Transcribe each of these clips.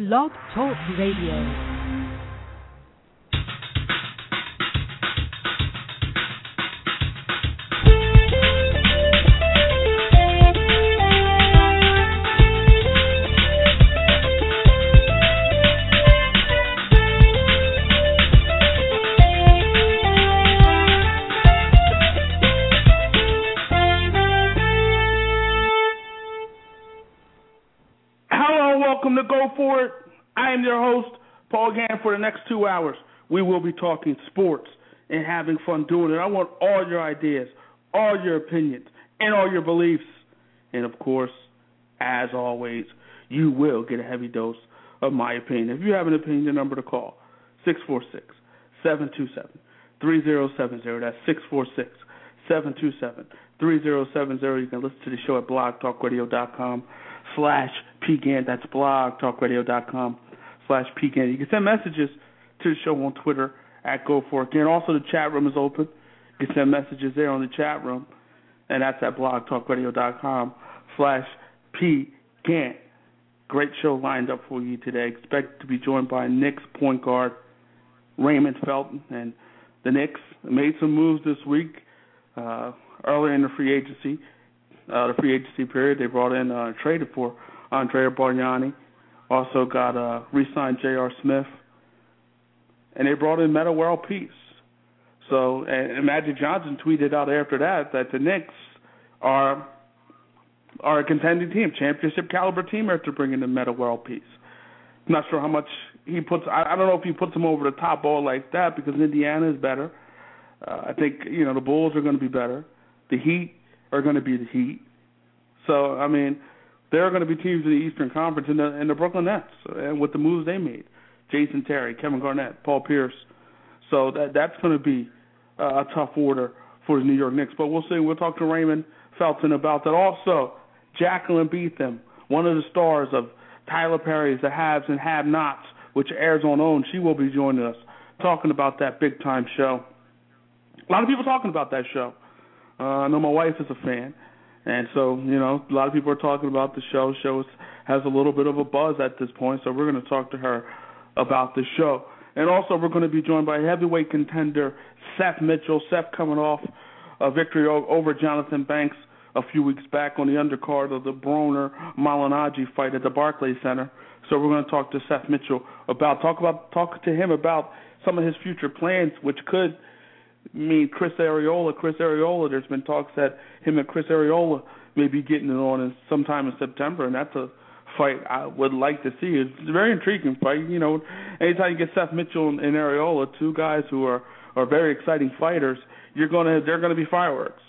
Blog Talk Radio. Two hours, we will be talking sports and having fun doing it. I want all your ideas, all your opinions, and all your beliefs. And of course, as always, you will get a heavy dose of my opinion. If you have an opinion, the number to call, 646 727 3070. That's 646 727 3070. You can listen to the show at blogtalkradio.com slash pgant. That's blogtalkradio.com slash PGANT. You can send messages to the show on Twitter at Go For It. And also the chat room is open. You can send messages there on the chat room, and that's at blogtalkradio.com slash PGANT. Great show lined up for you today. Expect to be joined by Knicks point guard Raymond Felton. And the Knicks made some moves this week uh, earlier in the free agency, uh, the free agency period. They brought in, uh, traded for Andrea Bargnani also got uh, re-signed J.R. Smith, and they brought in Metta World Peace. So, and, and Magic Johnson tweeted out after that that the Knicks are are a contending team, championship caliber team after bringing in Metta World Peace. I'm not sure how much he puts. I, I don't know if he puts them over the top all like that because Indiana is better. Uh, I think you know the Bulls are going to be better. The Heat are going to be the Heat. So I mean, there are going to be teams in the Eastern Conference and the, and the Brooklyn Nets, and with the moves they made, Jason Terry, Kevin Garnett, Paul Pierce. So that that's going to be uh, a tough order for the New York Knicks. But we'll see. We'll talk to Raymond Felton about that. Also, Jaclyn Betham, one of the stars of Tyler Perry's The Haves and Have Nots, which airs on OWN. She will be joining us talking about that big time show. A lot of people talking about that show. Uh, I know my wife is a fan. And so, you know, a lot of people are talking about the show. Show has a little bit of a buzz at this point, so we're going to talk to her about the show. And also, we're going to be joined by heavyweight contender Seth Mitchell. Seth coming off a victory over Jonathan Banks a few weeks back on the undercard of the Broner Malignaggi fight at the Barclays Center. So we're going to talk to Seth Mitchell about talk about talk to him about some of his future plans, which could – mean Chris Arreola. Chris Arreola, there's been talks that him and Chris Arreola may be getting it on in sometime in September, and that's a fight I would like to see. It's a very intriguing fight. You know, anytime you get Seth Mitchell and, and Arreola, two guys who are are very exciting fighters, you're gonna they're gonna be fireworks.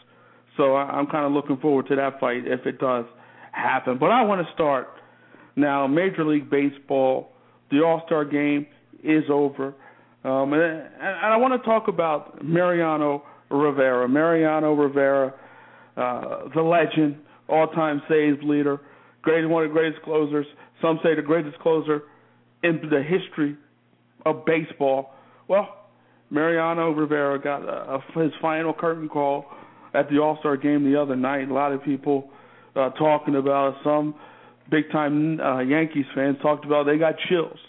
So I, I'm kind of looking forward to that fight if it does happen. But I want to start now. Major League Baseball, the All Star Game is over. Um, and, and I want to talk about Mariano Rivera. Mariano Rivera, uh, the legend, all-time saves leader, great one of the greatest closers. Some say the greatest closer in the history of baseball. Well, Mariano Rivera got uh, his final curtain call at the All Star game the other night. A lot of people uh, talking about. Some big time uh, Yankees fans talked about they got chills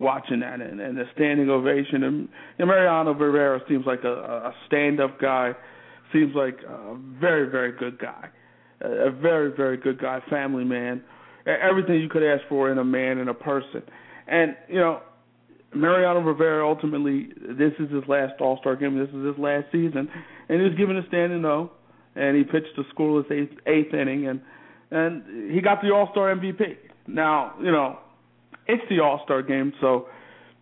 watching that and, and the standing ovation. And, and Mariano Rivera seems like a, a stand-up guy. Seems like a very, very good guy. A, very, very good guy, family man. Everything you could ask for in a man and a person. And you know, Mariano Rivera ultimately, this is his last All Star game. This is his last season, and he's given a standing O. And he pitched a scoreless eighth, eighth inning, and and he got the All Star MVP. Now, you know, it's the All Star game, so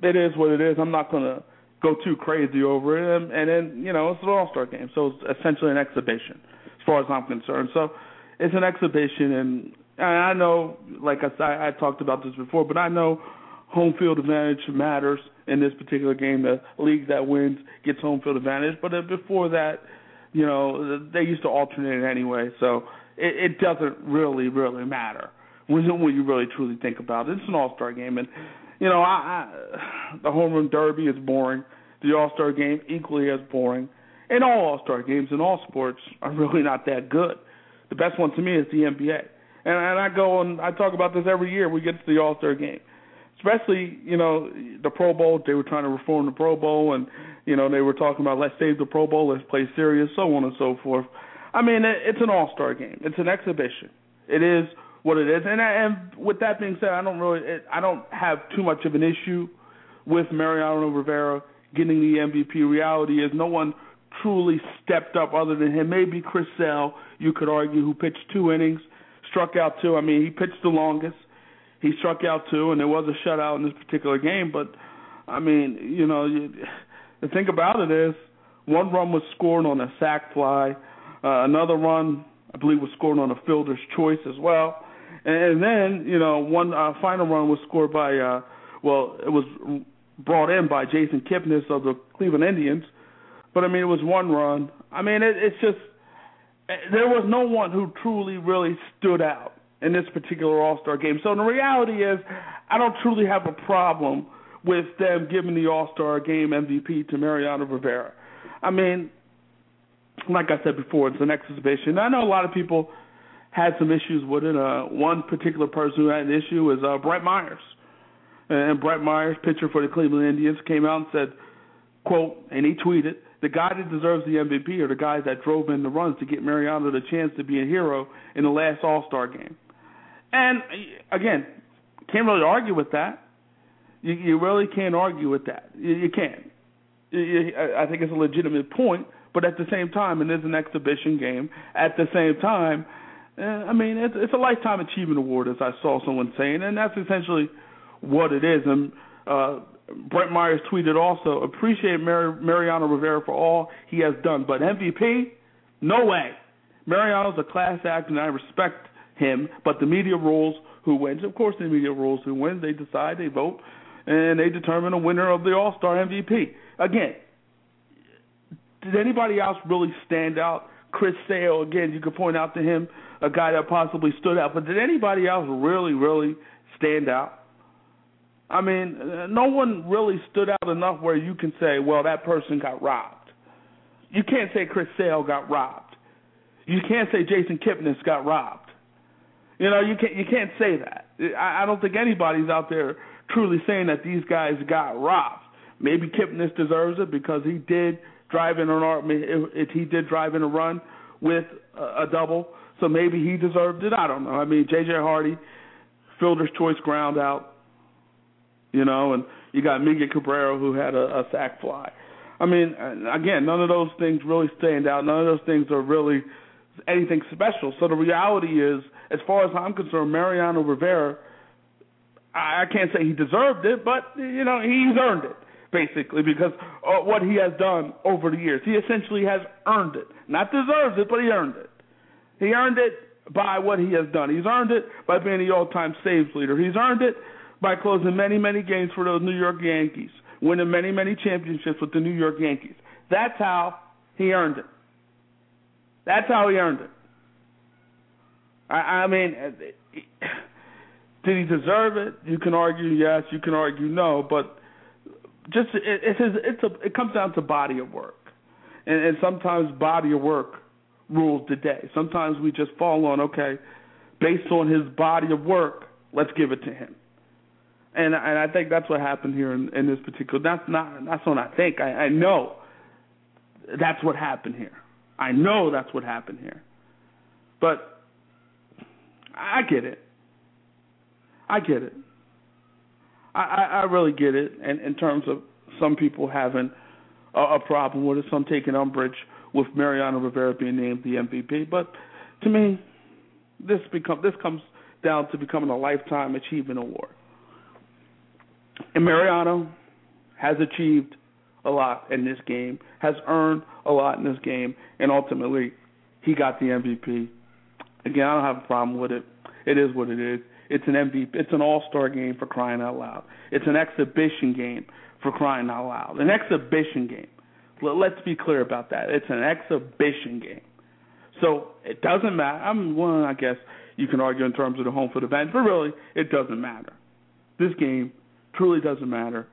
it is what it is. I'm not gonna go too crazy over it. And, and then you know it's an All Star game, so it's essentially an exhibition as far as I'm concerned. So it's an exhibition, and, I know, like I said, I talked about this before, but I know home field advantage matters in this particular game. The league that wins gets home field advantage, but uh, before that, you know, they used to alternate it anyway, so it, it doesn't really, really matter when when you really truly think about it. It's an All Star game, and you know, I, I the home run derby is boring. The All Star game equally as boring. And all All Star games in all sports are really not that good. The best one to me is the NBA, and and I go and I talk about this every year. We get to the All Star game. especially you know the Pro Bowl. They were trying to reform the Pro Bowl, and you know they were talking about let's save the Pro Bowl, let's play serious, so on and so forth. I mean, it's an All Star game. It's an exhibition. It is what it is. And and with that being said, I don't really it, I don't have too much of an issue with Mariano Rivera getting the MVP. Reality is no one truly stepped up other than him. Maybe Chris Sale, you could argue, who pitched two innings, struck out two. I mean, he pitched the longest. He struck out two, and there was a shutout in this particular game. But I mean, you know, you, the thing about it is, one run was scored on a sac fly. Uh, another run, I believe, was scored on a fielder's choice as well. And, and then, you know, one uh, final run was scored by, uh, well, it was brought in by Jason Kipnis of the Cleveland Indians. But I mean, it was one run. I mean, it, it's just there was no one who truly really stood out in this particular All Star game. So the reality is, I don't truly have a problem with them giving the All Star game MVP to Mariano Rivera. I mean, like I said before, it's an exhibition. I know a lot of people had some issues with it. Uh, one particular person who had an issue is uh, Brett Myers. And Brett Myers, pitcher for the Cleveland Indians, came out and said, quote, and he tweeted, the guy that deserves the MVP are the guys that drove in the runs to get Mariano the chance to be a hero in the last All Star game. And again, can't really argue with that. You, you really can't argue with that. You, you can't. You, I think it's a legitimate point, but at the same time, and it is an exhibition game. At the same time, eh, I mean, it's, it's a lifetime achievement award, as I saw someone saying, and that's essentially what it is. And uh, Brett Myers tweeted also, appreciate Mar- Mariano Rivera for all he has done, but MVP, no way. Mariano's a class act, and I respect him, but the media rules who wins. Of course, the media rules who wins. They decide, they vote, and they determine a winner of the All Star MVP. Again, did anybody else really stand out? Chris Sale, again, you could point out to him a guy that possibly stood out, but did anybody else really, really stand out? I mean, no one really stood out enough where you can say, well, that person got robbed. You can't say Chris Sale got robbed. You can't say Jason Kipnis got robbed. You know, you can't you can't say that. I, I don't think anybody's out there truly saying that these guys got robbed. Maybe Kipnis deserves it because he did drive in an if he did drive in a run with a, a double, so maybe he deserved it. I don't know. I mean, J.J. Hardy, fielder's choice ground out you know, and you got Miguel Cabrera who had a, a sac fly. I mean, again, none of those things really stand out. None of those things are really anything special. So the reality is, as far as I'm concerned, Mariano Rivera, I can't say he deserved it, but you know he's earned it basically because uh, what he has done over the years. He essentially has earned it, not deserves it, but he earned it. He earned it by what he has done. He's earned it by being the all-time saves leader. He's earned it by closing many, many games for those New York Yankees, winning many, many championships with the New York Yankees. That's how he earned it. That's how he earned it. I, I mean, uh, did he deserve it? You can argue yes, you can argue no, but just it, it's it's a it comes down to body of work, and, and sometimes body of work rules the day. Sometimes we just fall on okay, based on his body of work, let's give it to him and and I think that's what happened here in, in this particular. That's not that's what I think. I, I know that's what happened here. I know that's what happened here, but I get it. I get it. I, I, I really get it. And in terms of some people having a, a problem with it, some taking umbrage with Mariano Rivera being named the MVP. But to me, this become this comes down to becoming a lifetime achievement award. And Mariano has achieved a lot in this game, has earned a lot in this game, and ultimately he got the MVP. Again, I don't have a problem with it. It is what it is. It's an MVP. It's an all-star game for crying out loud. It's an exhibition game for crying out loud. An exhibition game. Let's be clear about that. It's an exhibition game. So it doesn't matter. I mean, well, I guess you can argue in terms of the home field advantage, but really, it doesn't matter. This game truly doesn't matter.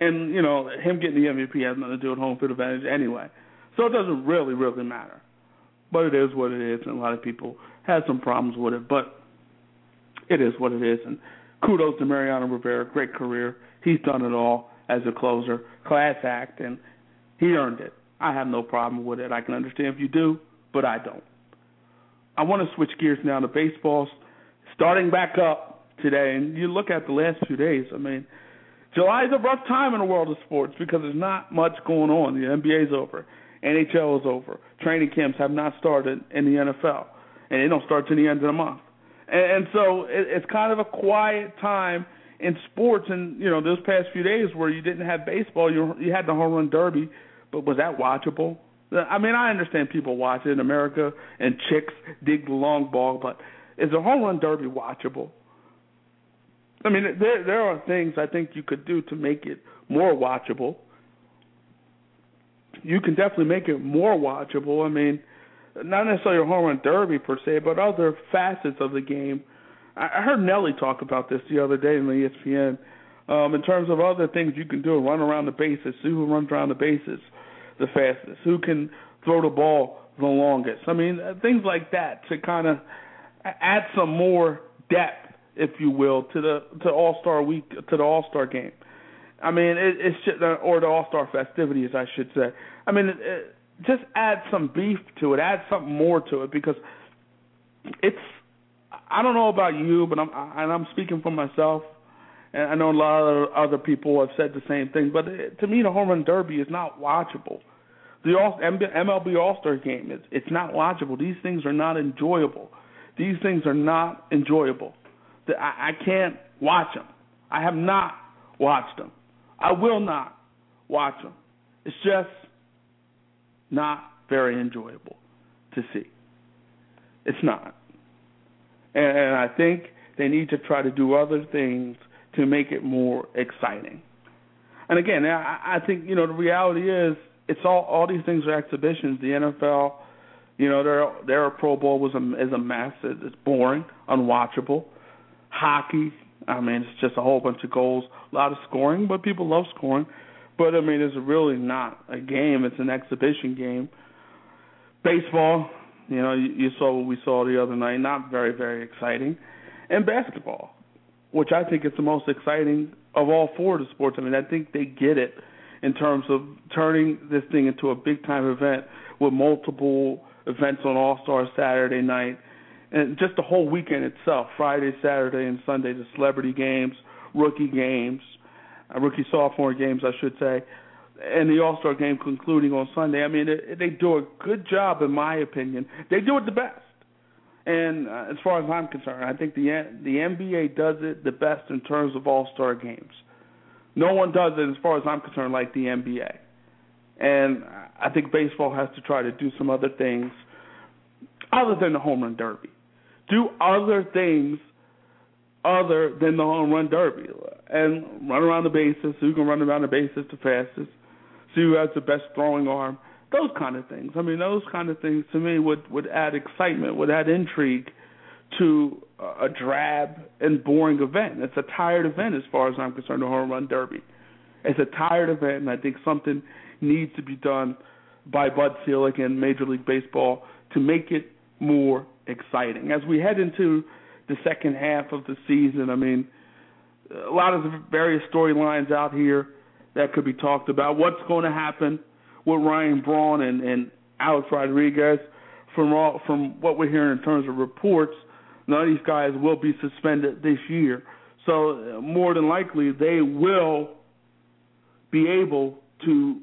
And you know, him getting the MVP has nothing to do with home field advantage anyway, so it doesn't really, really matter. But it is what it is, and a lot of people have some problems with it. But it is what it is, and kudos to Mariano Rivera. Great career. He's done it all as a closer. Class act, and he earned it. I have no problem with it. I can understand if you do, but I don't. I want to switch gears now to baseball, starting back up today. And you look at the last few days. I mean, July is a rough time in the world of sports because there's not much going on. The NBA's over, NHL is over, training camps have not started in the NFL, and they don't start to the end of the month. And, and so it, it's kind of a quiet time in sports. And you know, those past few days where you didn't have baseball, you you had the home run derby, but was that watchable? I mean, I understand people watch it in America and chicks dig the long ball, but is the home run derby watchable? I mean, there there are things I think you could do to make it more watchable. You can definitely make it more watchable. I mean, not necessarily a home run derby per se, but other facets of the game. I heard Nelly talk about this the other day in the ESPN. Um, in terms of other things you can do, run around the bases, see who runs around the bases the fastest, who can throw the ball the longest. I mean, things like that to kind of add some more depth if you will, to the to All Star Week to the All Star game. I mean, it, it's just, or the All Star festivities, I should say. I mean, it, it, just add some beef to it, add something more to it, because it's. I don't know about you, but I'm and I'm speaking for myself, and I know a lot of other people have said the same thing. But it, to me, the home run derby is not watchable. The All, MLB All Star game is it's not watchable. These things are not enjoyable. These things are not enjoyable. I, I can't watch them. I have not watched them. I will not watch them. It's just not very enjoyable to see. It's not. And, and I think they need to try to do other things to make it more exciting. And again, I, I think you know the reality is it's all all these things are exhibitions. The NFL, you know, their their Pro Bowl was a is a mess. It's boring, unwatchable hockey. I mean, it's just a whole bunch of goals, a lot of scoring, but people love scoring. But I mean, it's really not a game; it's an exhibition game. Baseball, you know, you, you saw what we saw the other night. Not very, very exciting. And basketball, which I think is the most exciting of all four of the sports. I mean, I think they get it in terms of turning this thing into a big time event with multiple events on All Star Saturday night and just the whole weekend itself Friday, Saturday, and Sunday, the celebrity games, rookie games, uh, rookie sophomore games, I should say, and the All Star game concluding on Sunday. I mean, they, they do a good job, in my opinion. They do it the best. And uh, as far as I'm concerned, I think the the NBA does it the best in terms of All Star games. No one does it, as far as I'm concerned, like the NBA. And I think baseball has to try to do some other things other than the home run derby do other things other than the home run derby and run around the bases. Who can run around the bases the fastest? See who has the best throwing arm. Those kind of things. I mean, those kind of things to me would would add excitement, would add intrigue to a drab and boring event. It's a tired event as far as I'm concerned. The home run derby. It's a tired event, and I think something needs to be done by Bud Selig and Major League Baseball to make it more exciting. As we head into the second half of the season, I mean, a lot of the various storylines out here that could be talked about. What's going to happen with Ryan Braun and, and Alex Rodriguez? From all, from what we're hearing in terms of reports, none of these guys will be suspended this year. So more than likely, they will be able to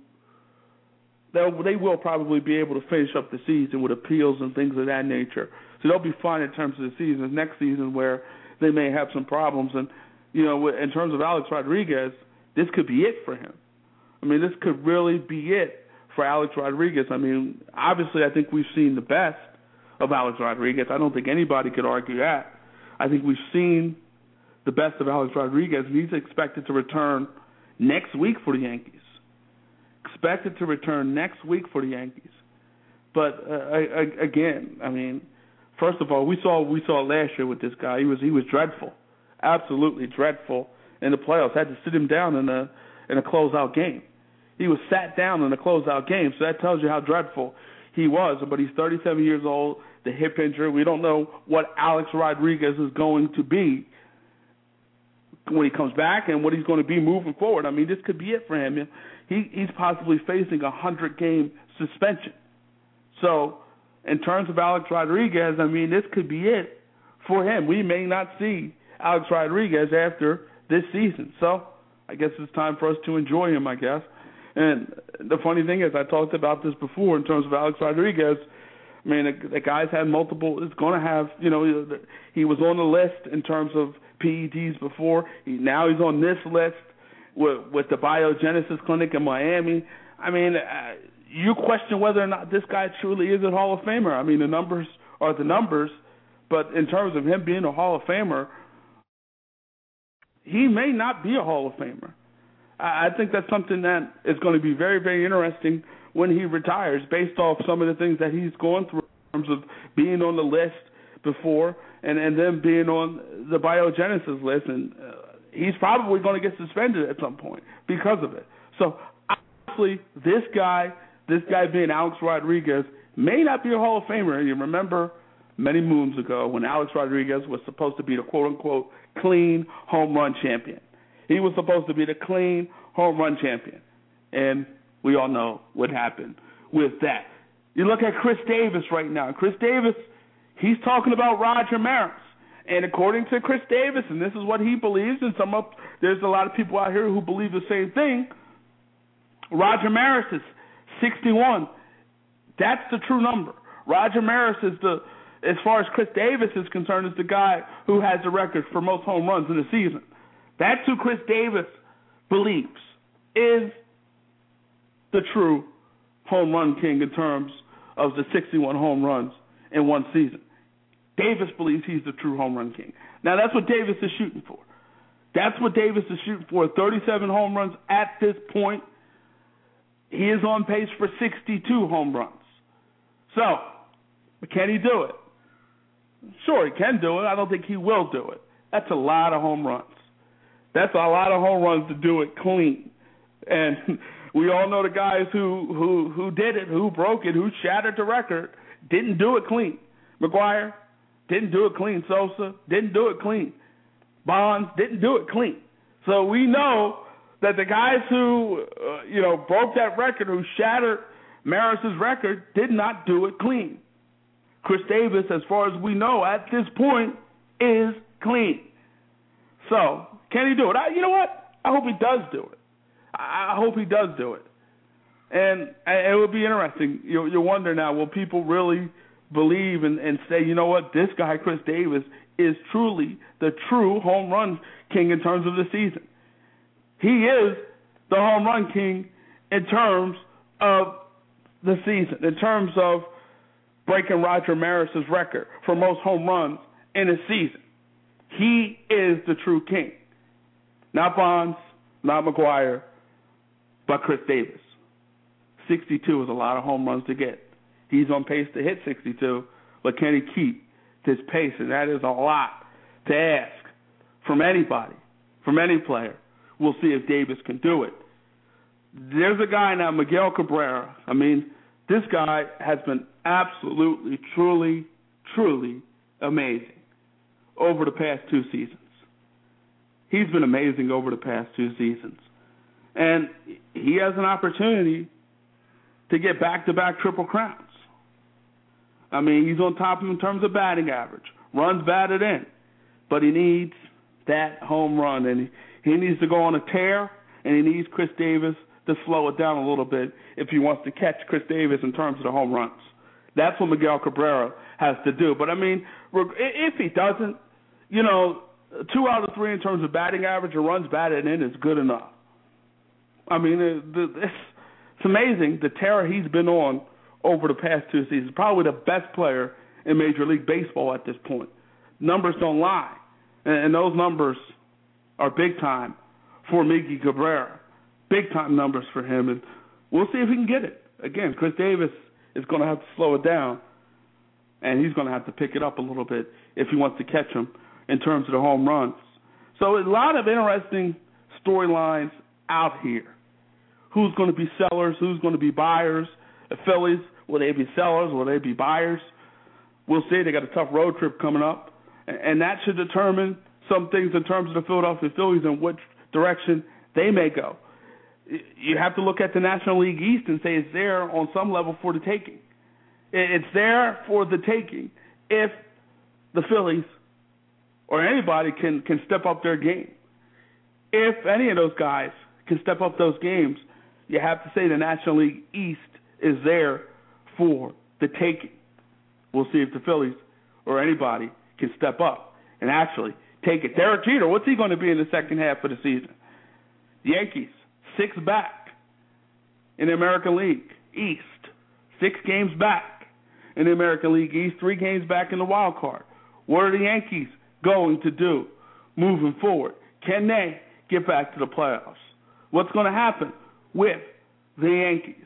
they will probably be able to finish up the season with appeals and things of that nature. So they'll be fine in terms of the season. Next season, where they may have some problems, and you know, in terms of Alex Rodriguez, this could be it for him. I mean, this could really be it for Alex Rodriguez. I mean, obviously, I think we've seen the best of Alex Rodriguez. I don't think anybody could argue that. I think we've seen the best of Alex Rodriguez, and he's expected to return next week for the Yankees. Expected to return next week for the Yankees. But uh, I, I, again, I mean, First of all, we saw we saw last year with this guy. He was he was dreadful, absolutely dreadful in the playoffs. Had to sit him down in a in a closeout game. He was sat down in a closeout game, so that tells you how dreadful he was. But he's 37 years old, the hip injury. We don't know what Alex Rodriguez is going to be. when he comes back and what he's going to be moving forward. I mean, this could be it for him. He he's possibly facing a hundred game suspension. So, in terms of Alex Rodriguez, I mean, this could be it for him. We may not see Alex Rodriguez after this season. So, I guess it's time for us to enjoy him. I guess. And the funny thing is, I talked about this before in terms of Alex Rodriguez. I mean, the, the guy's had multiple. Is going to have, you know, he was on the list in terms of PEDs before. He, now he's on this list with with the Biogenesis Clinic in Miami. I mean, uh, you question whether or not this guy truly is a Hall of Famer. I mean, the numbers are the numbers, but in terms of him being a Hall of Famer, he may not be a Hall of Famer. I think that's something that is going to be very, very interesting when he retires, based off some of the things that he's gone through in terms of being on the list before and and then being on the biogenesis list, and uh, he's probably going to get suspended at some point because of it. So obviously, this guy, this guy being Alex Rodriguez, may not be a Hall of Famer. You remember many moons ago when Alex Rodriguez was supposed to be the quote unquote clean home run champion. He was supposed to be the clean home run champion. And we all know what happened with that. You look at Chris Davis right now. Chris Davis, he's talking about Roger Maris. And according to Chris Davis, and this is what he believes, and some there's a lot of people out here who believe the same thing. Roger Maris is 61. That's the true number. Roger Maris is the, as far as Chris Davis is concerned, is the guy who has the record for most home runs in a season. That's who Chris Davis believes is the true home run king in terms of the 61 home runs in one season. Davis believes he's the true home run king. Now that's what Davis is shooting for. That's what Davis is shooting for. 37 home runs at this point. He is on pace for 62 home runs. So, can he do it? Sure, he can do it. I don't think he will do it. That's a lot of home runs. That's a lot of home runs to do it clean. And we all know the guys who who who did it, who broke it, who shattered the record, didn't do it clean. McGwire didn't do it clean. Sosa didn't do it clean. Bonds didn't do it clean. So we know that the guys who uh, you know broke that record, who shattered Maris's record, did not do it clean. Chris Davis, as far as we know at this point, is clean. So can he do it? I, you know what? I hope he does do it. I, hope he does do it. And, and it would be interesting. You, you wonder now, will people really believe and, and say, you know what, this guy Chris Davis is truly the true home run king in terms of the season. He is the home run king in terms of the season, in terms of breaking Roger Maris's record for most home runs in a season. He is the true king. Not Bonds, not McGwire, but Chris Davis. 62 is a lot of home runs to get. He's on pace to hit 62, but can he keep this pace? And that is a lot to ask from anybody, from any player. We'll see if Davis can do it. There's a guy now, Miguel Cabrera. I mean, this guy has been absolutely, truly, truly amazing over the past two seasons. He's been amazing over the past two seasons. And he has an opportunity to get back to back triple crowns. I mean, he's on top in terms of batting average, runs batted in, but he needs that home run, and he needs to go on a tear, and he needs Chris Davis to slow it down a little bit if he wants to catch Chris Davis in terms of the home runs. That's what Miguel Cabrera has to do. But I mean, if he doesn't, you know, two out of three in terms of batting average or runs batted in is good enough. I mean, it's, amazing the terror he's been on over the past two seasons. Probably the best player in Major League Baseball at this point. Numbers don't lie, and, those numbers are big time for Miggy Cabrera. Big time numbers for him, and we'll see if he can get it. Again, Chris Davis is going to have to slow it down, and he's going to have to pick it up a little bit if he wants to catch him in terms of the home runs. So a lot of interesting storylines out here. Who's going to be sellers? Who's going to be buyers? The Phillies, will they be sellers? Will they be buyers? We'll see. They got a tough road trip coming up, and that should determine some things in terms of the Philadelphia Phillies and which direction they may go. You have to look at the National League East and say it's there on some level for the taking. It's there for the taking if the Phillies or anybody can can step up their game. If any of those guys can step up those games, you have to say the National League East is there for the taking. We'll see if the Phillies or anybody can step up and actually take it. Derek Jeter, what's he going to be in the second half of the season? The Yankees, six back in the American League East, six games back in the American League East, three games back in the wild card. What are the Yankees going to do moving forward? Can they get back to the playoffs? What's going to happen with the Yankees?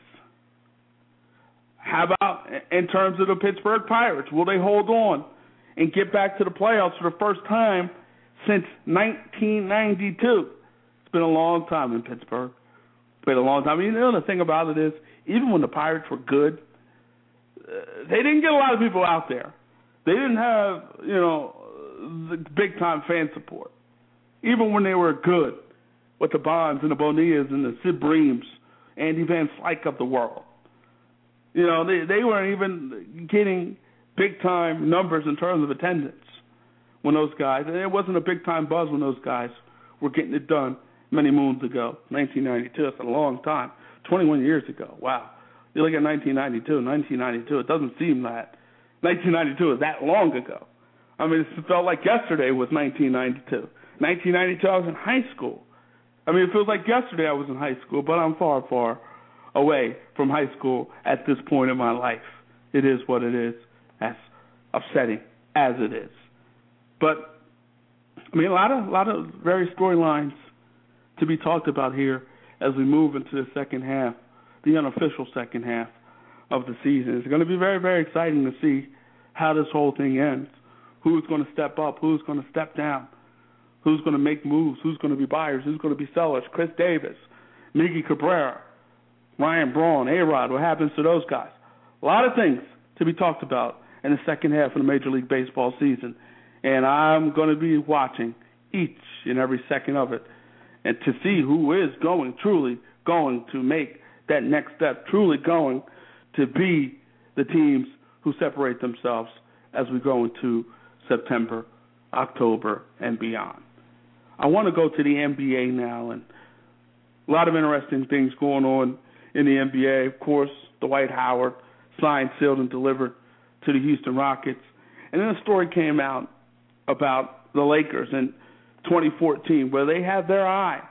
How about in terms of the Pittsburgh Pirates? Will they hold on and get back to the playoffs for the first time since 1992? It's been a long time in Pittsburgh. It's been a long time. You know, the thing about it is, even when the Pirates were good, uh, they didn't get a lot of people out there. They didn't have, you know, the big time fan support. Even when they were good with the Bonds and the Bonillas and the Sid Breams, Andy Van Slyke of the world. You know, they they weren't even getting big time numbers in terms of attendance when those guys and it wasn't a big time buzz when those guys were getting it done many moons ago. Nineteen ninety two, that's a long time. Twenty one years ago. Wow. You look at nineteen ninety two, nineteen ninety two, it doesn't seem that 1992 is that long ago. I mean, it felt like yesterday was 1992. 1992, I was in high school. I mean, it feels like yesterday I was in high school, but I'm far, far away from high school at this point in my life. It is what it is, as upsetting as it is. But I mean, a lot of, a lot of very storylines to be talked about here as we move into the second half, the unofficial second half of the season. It's going to be very, very exciting to see how this whole thing ends. Who's going to step up? Who's going to step down? Who's going to make moves? Who's going to be buyers? Who's going to be sellers? Chris Davis, Miggy Cabrera, Ryan Braun, A Rod. What happens to those guys? A lot of things to be talked about in the second half of the Major League Baseball season. And I'm going to be watching each and every second of it and to see who is going, truly going to make that next step, truly going to be the teams who separate themselves as we go into September, October, and beyond. I want to go to the NBA now, and a lot of interesting things going on in the NBA. Of course, Dwight Howard signed, sealed, and delivered to the Houston Rockets. And then a story came out about the Lakers in 2014 where they had their eye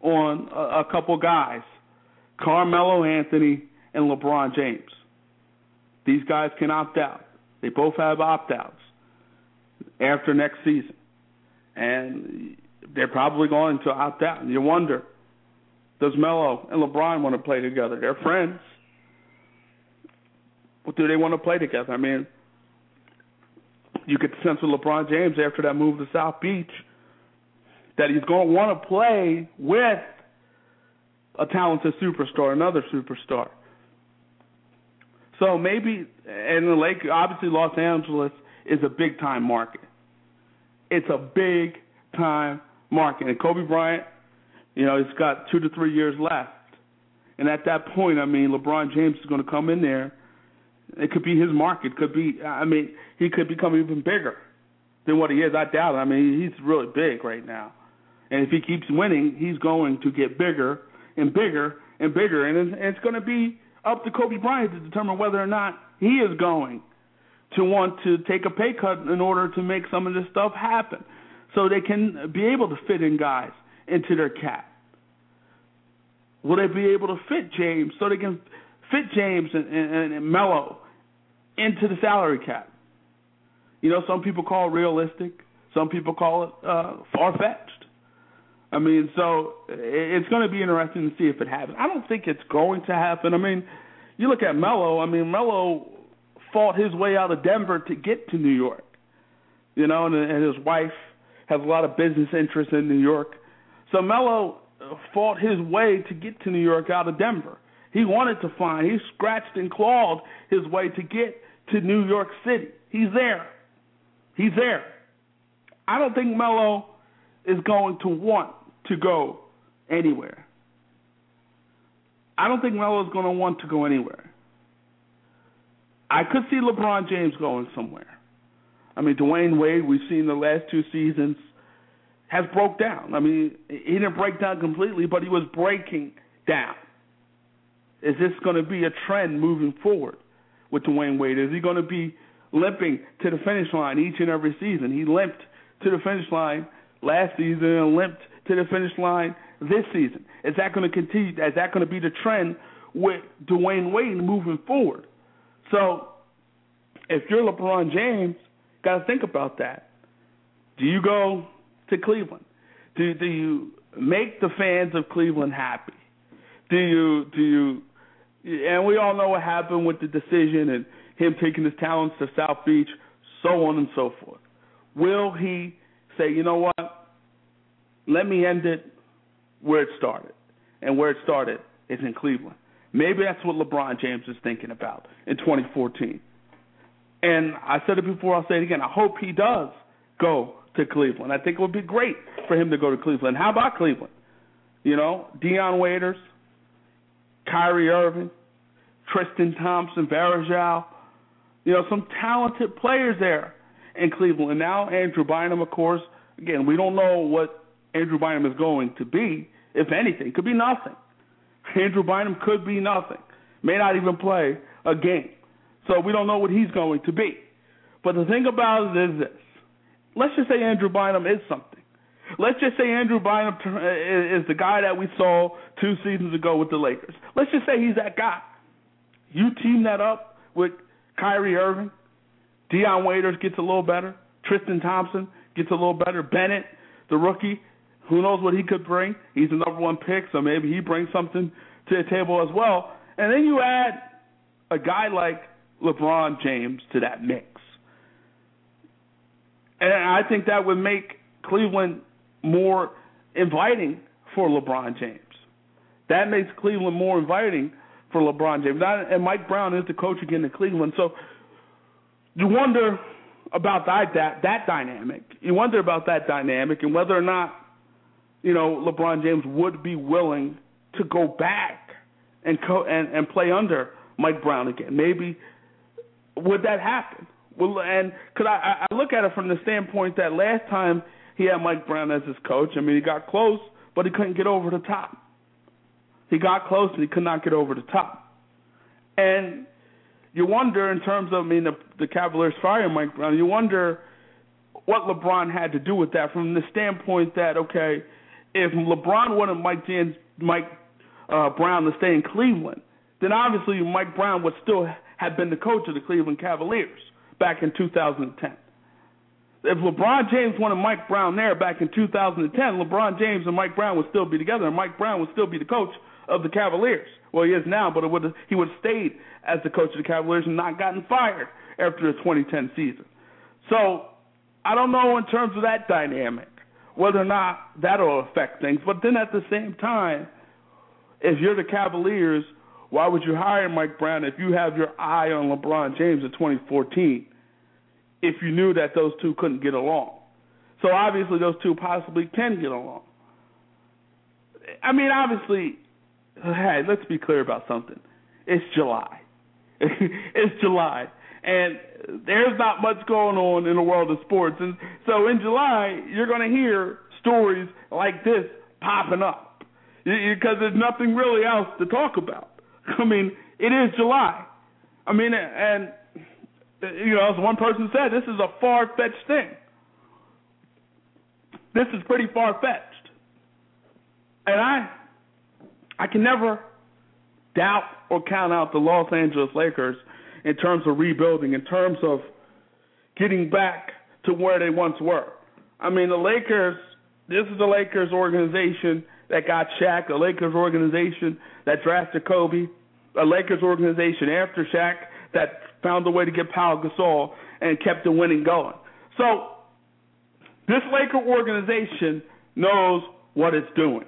on a, a couple guys, Carmelo Anthony and LeBron James. These guys can opt out. They both have opt outs after next season. And they're probably going to opt out. And you wonder, does Melo and LeBron want to play together? They're friends. But do they want to play together? I mean, you get the sense with LeBron James after that move to South Beach that he's going to want to play with a talented superstar, another superstar. So maybe, and the Lake, obviously Los Angeles is a big time market. It's a big time market. And Kobe Bryant, you know, he's got two to three years left. And at that point, I mean, LeBron James is going to come in there. It could be his market. Could be, I mean, he could become even bigger than what he is. I doubt it. I mean, he's really big right now. And if he keeps winning, he's going to get bigger and bigger and bigger. And it's going to be up to Kobe Bryant to determine whether or not he is going to want to take a pay cut in order to make some of this stuff happen so they can be able to fit in guys into their cap. Will they be able to fit James so they can fit James and, and, and Melo into the salary cap? You know, some people call it realistic, some people call it uh, far fetched. I mean, so it's going to be interesting to see if it happens. I don't think it's going to happen. I mean, you look at Melo. I mean, Melo fought his way out of Denver to get to New York. You know, and, and his wife has a lot of business interests in New York. So Melo fought his way to get to New York out of Denver. He wanted to find. He scratched and clawed his way to get to New York City. He's there. He's there. I don't think Melo is going to want to go anywhere. I don't think Melo is going to want to go anywhere. I could see LeBron James going somewhere. I mean, Dwyane Wade, we've seen the last two seasons, has broke down. I mean, he didn't break down completely, but he was breaking down. Is this going to be a trend moving forward with Dwyane Wade? Is he going to be limping to the finish line each and every season? He limped to the finish line last season and limped to the finish line this season. Is that going to continue? Is that going to be the trend with Dwyane Wade moving forward? So, if you're LeBron James, got to think about that. Do you go to Cleveland? Do do you make the fans of Cleveland happy? Do you do you? And we all know what happened with the decision and him taking his talents to South Beach, so on and so forth. Will he say, you know what? Let me end it where it started, and where it started is in Cleveland. Maybe that's what LeBron James is thinking about in 2014. And I said it before, I'll say it again. I hope he does go to Cleveland. I think it would be great for him to go to Cleveland. How about Cleveland? You know, Dion Waiters, Kyrie Irving, Tristan Thompson, Varejao, you know, some talented players there in Cleveland. And now Andrew Bynum, of course. Again, we don't know what Andrew Bynum is going to be, if anything. Could be nothing. Andrew Bynum could be nothing. May not even play a game. So we don't know what he's going to be. But the thing about it is this. Let's just say Andrew Bynum is something. Let's just say Andrew Bynum uh, is the guy that we saw two seasons ago with the Lakers. Let's just say he's that guy. You team that up with Kyrie Irving, Dion Waiters gets a little better, Tristan Thompson gets a little better, Bennett, the rookie, who knows what he could bring? He's the number one pick, so maybe he brings something to the table as well. And then you add a guy like LeBron James to that mix. And I think that would make Cleveland more inviting for LeBron James. That makes Cleveland more inviting for LeBron James. And Mike Brown is the coach again in Cleveland. So you wonder about that that that dynamic. You wonder about that dynamic and whether or not you know LeBron James would be willing to go back and co- and and play under Mike Brown again. Maybe would that happen? Well, and could I, I look at it from the standpoint that last time he had Mike Brown as his coach, I mean he got close, but he couldn't get over the top. He got close and he could not get over the top. And you wonder in terms of I mean the, the Cavaliers firing Mike Brown, you wonder what LeBron had to do with that from the standpoint that okay, if LeBron wanted Mike James, Mike uh, Brown to stay in Cleveland, then obviously Mike Brown would still have been the coach of the Cleveland Cavaliers back in 2010. If LeBron James wanted Mike Brown there back in 2010, LeBron James and Mike Brown would still be together, and Mike Brown would still be the coach of the Cavaliers. Well, he is now, but it would he would have stayed as the coach of the Cavaliers and not gotten fired after the 2010 season. So I don't know in terms of that dynamic whether or not that'll affect things. But then at the same time, if you're the Cavaliers, why would you hire Mike Brown if you have your eye on LeBron James in 2014? If you knew that those two couldn't get along, so obviously those two possibly can get along. I mean, obviously, hey, let's be clear about something. It's July. it's July. And there's not much going on in the world of sports. And so in July, you're going to hear stories like this popping up because there's nothing really else to talk about. I mean, it is July. I mean, and, you know, as one person said, this is a far fetched thing. This is pretty far fetched. And I I can never doubt or count out the Los Angeles Lakers in terms of rebuilding, in terms of getting back to where they once were. I mean, the Lakers, this is the Lakers organization that got Shaq, a Lakers organization that drafted Kobe, a Lakers organization after Shaq that found a way to get Pau Gasol and kept the winning going. So, this Laker organization knows what it's doing.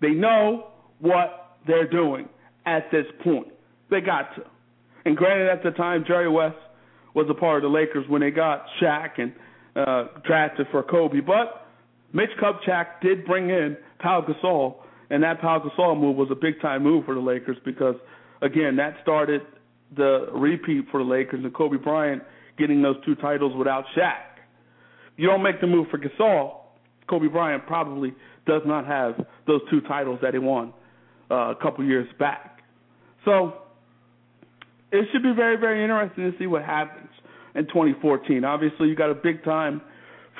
They know what they're doing at this point. They got to. And granted, at the time, Jerry West was a part of the Lakers when they got Shaq, and uh, drafted for Kobe. But Mitch Kupchak did bring in Pau Gasol, and that Pau Gasol move was a big time move for the Lakers because, again, that started the repeat for the Lakers and Kobe Bryant getting those two titles without Shaq. You don't make the move for Gasol, Kobe Bryant probably does not have those two titles that he won uh, a couple years back. So it should be very, very interesting to see what happens in 2014. Obviously, you got a big time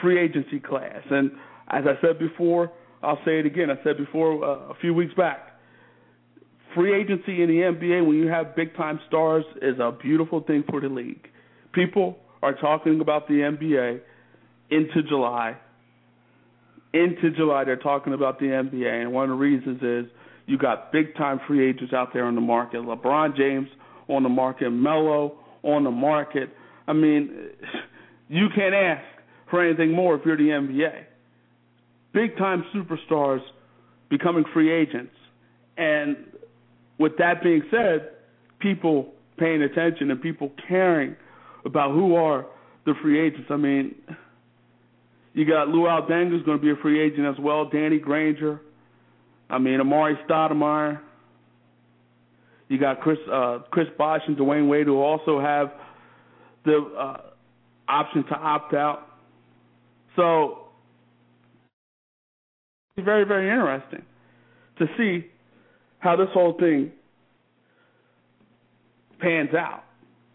free agency class, and as I said before, I'll say it again. I said before uh, a few weeks back. Free agency in the NBA, when you have big time stars, is a beautiful thing for the league. People are talking about the NBA into July. Into July, they're talking about the NBA, and one of the reasons is you got big time free agents out there on the market. LeBron James on the market, Melo on the market. I mean, you can't ask for anything more if you're the NBA. Big time superstars becoming free agents. And with that being said, people paying attention and people caring about who are the free agents. I mean, you got Luol Deng who's going to be a free agent as well. Danny Granger. I mean, Amar'e Stoudemire. You got Chris uh, Chris Bosh and Dwyane Wade who also have the uh, option to opt out. So it's very very interesting to see how this whole thing pans out.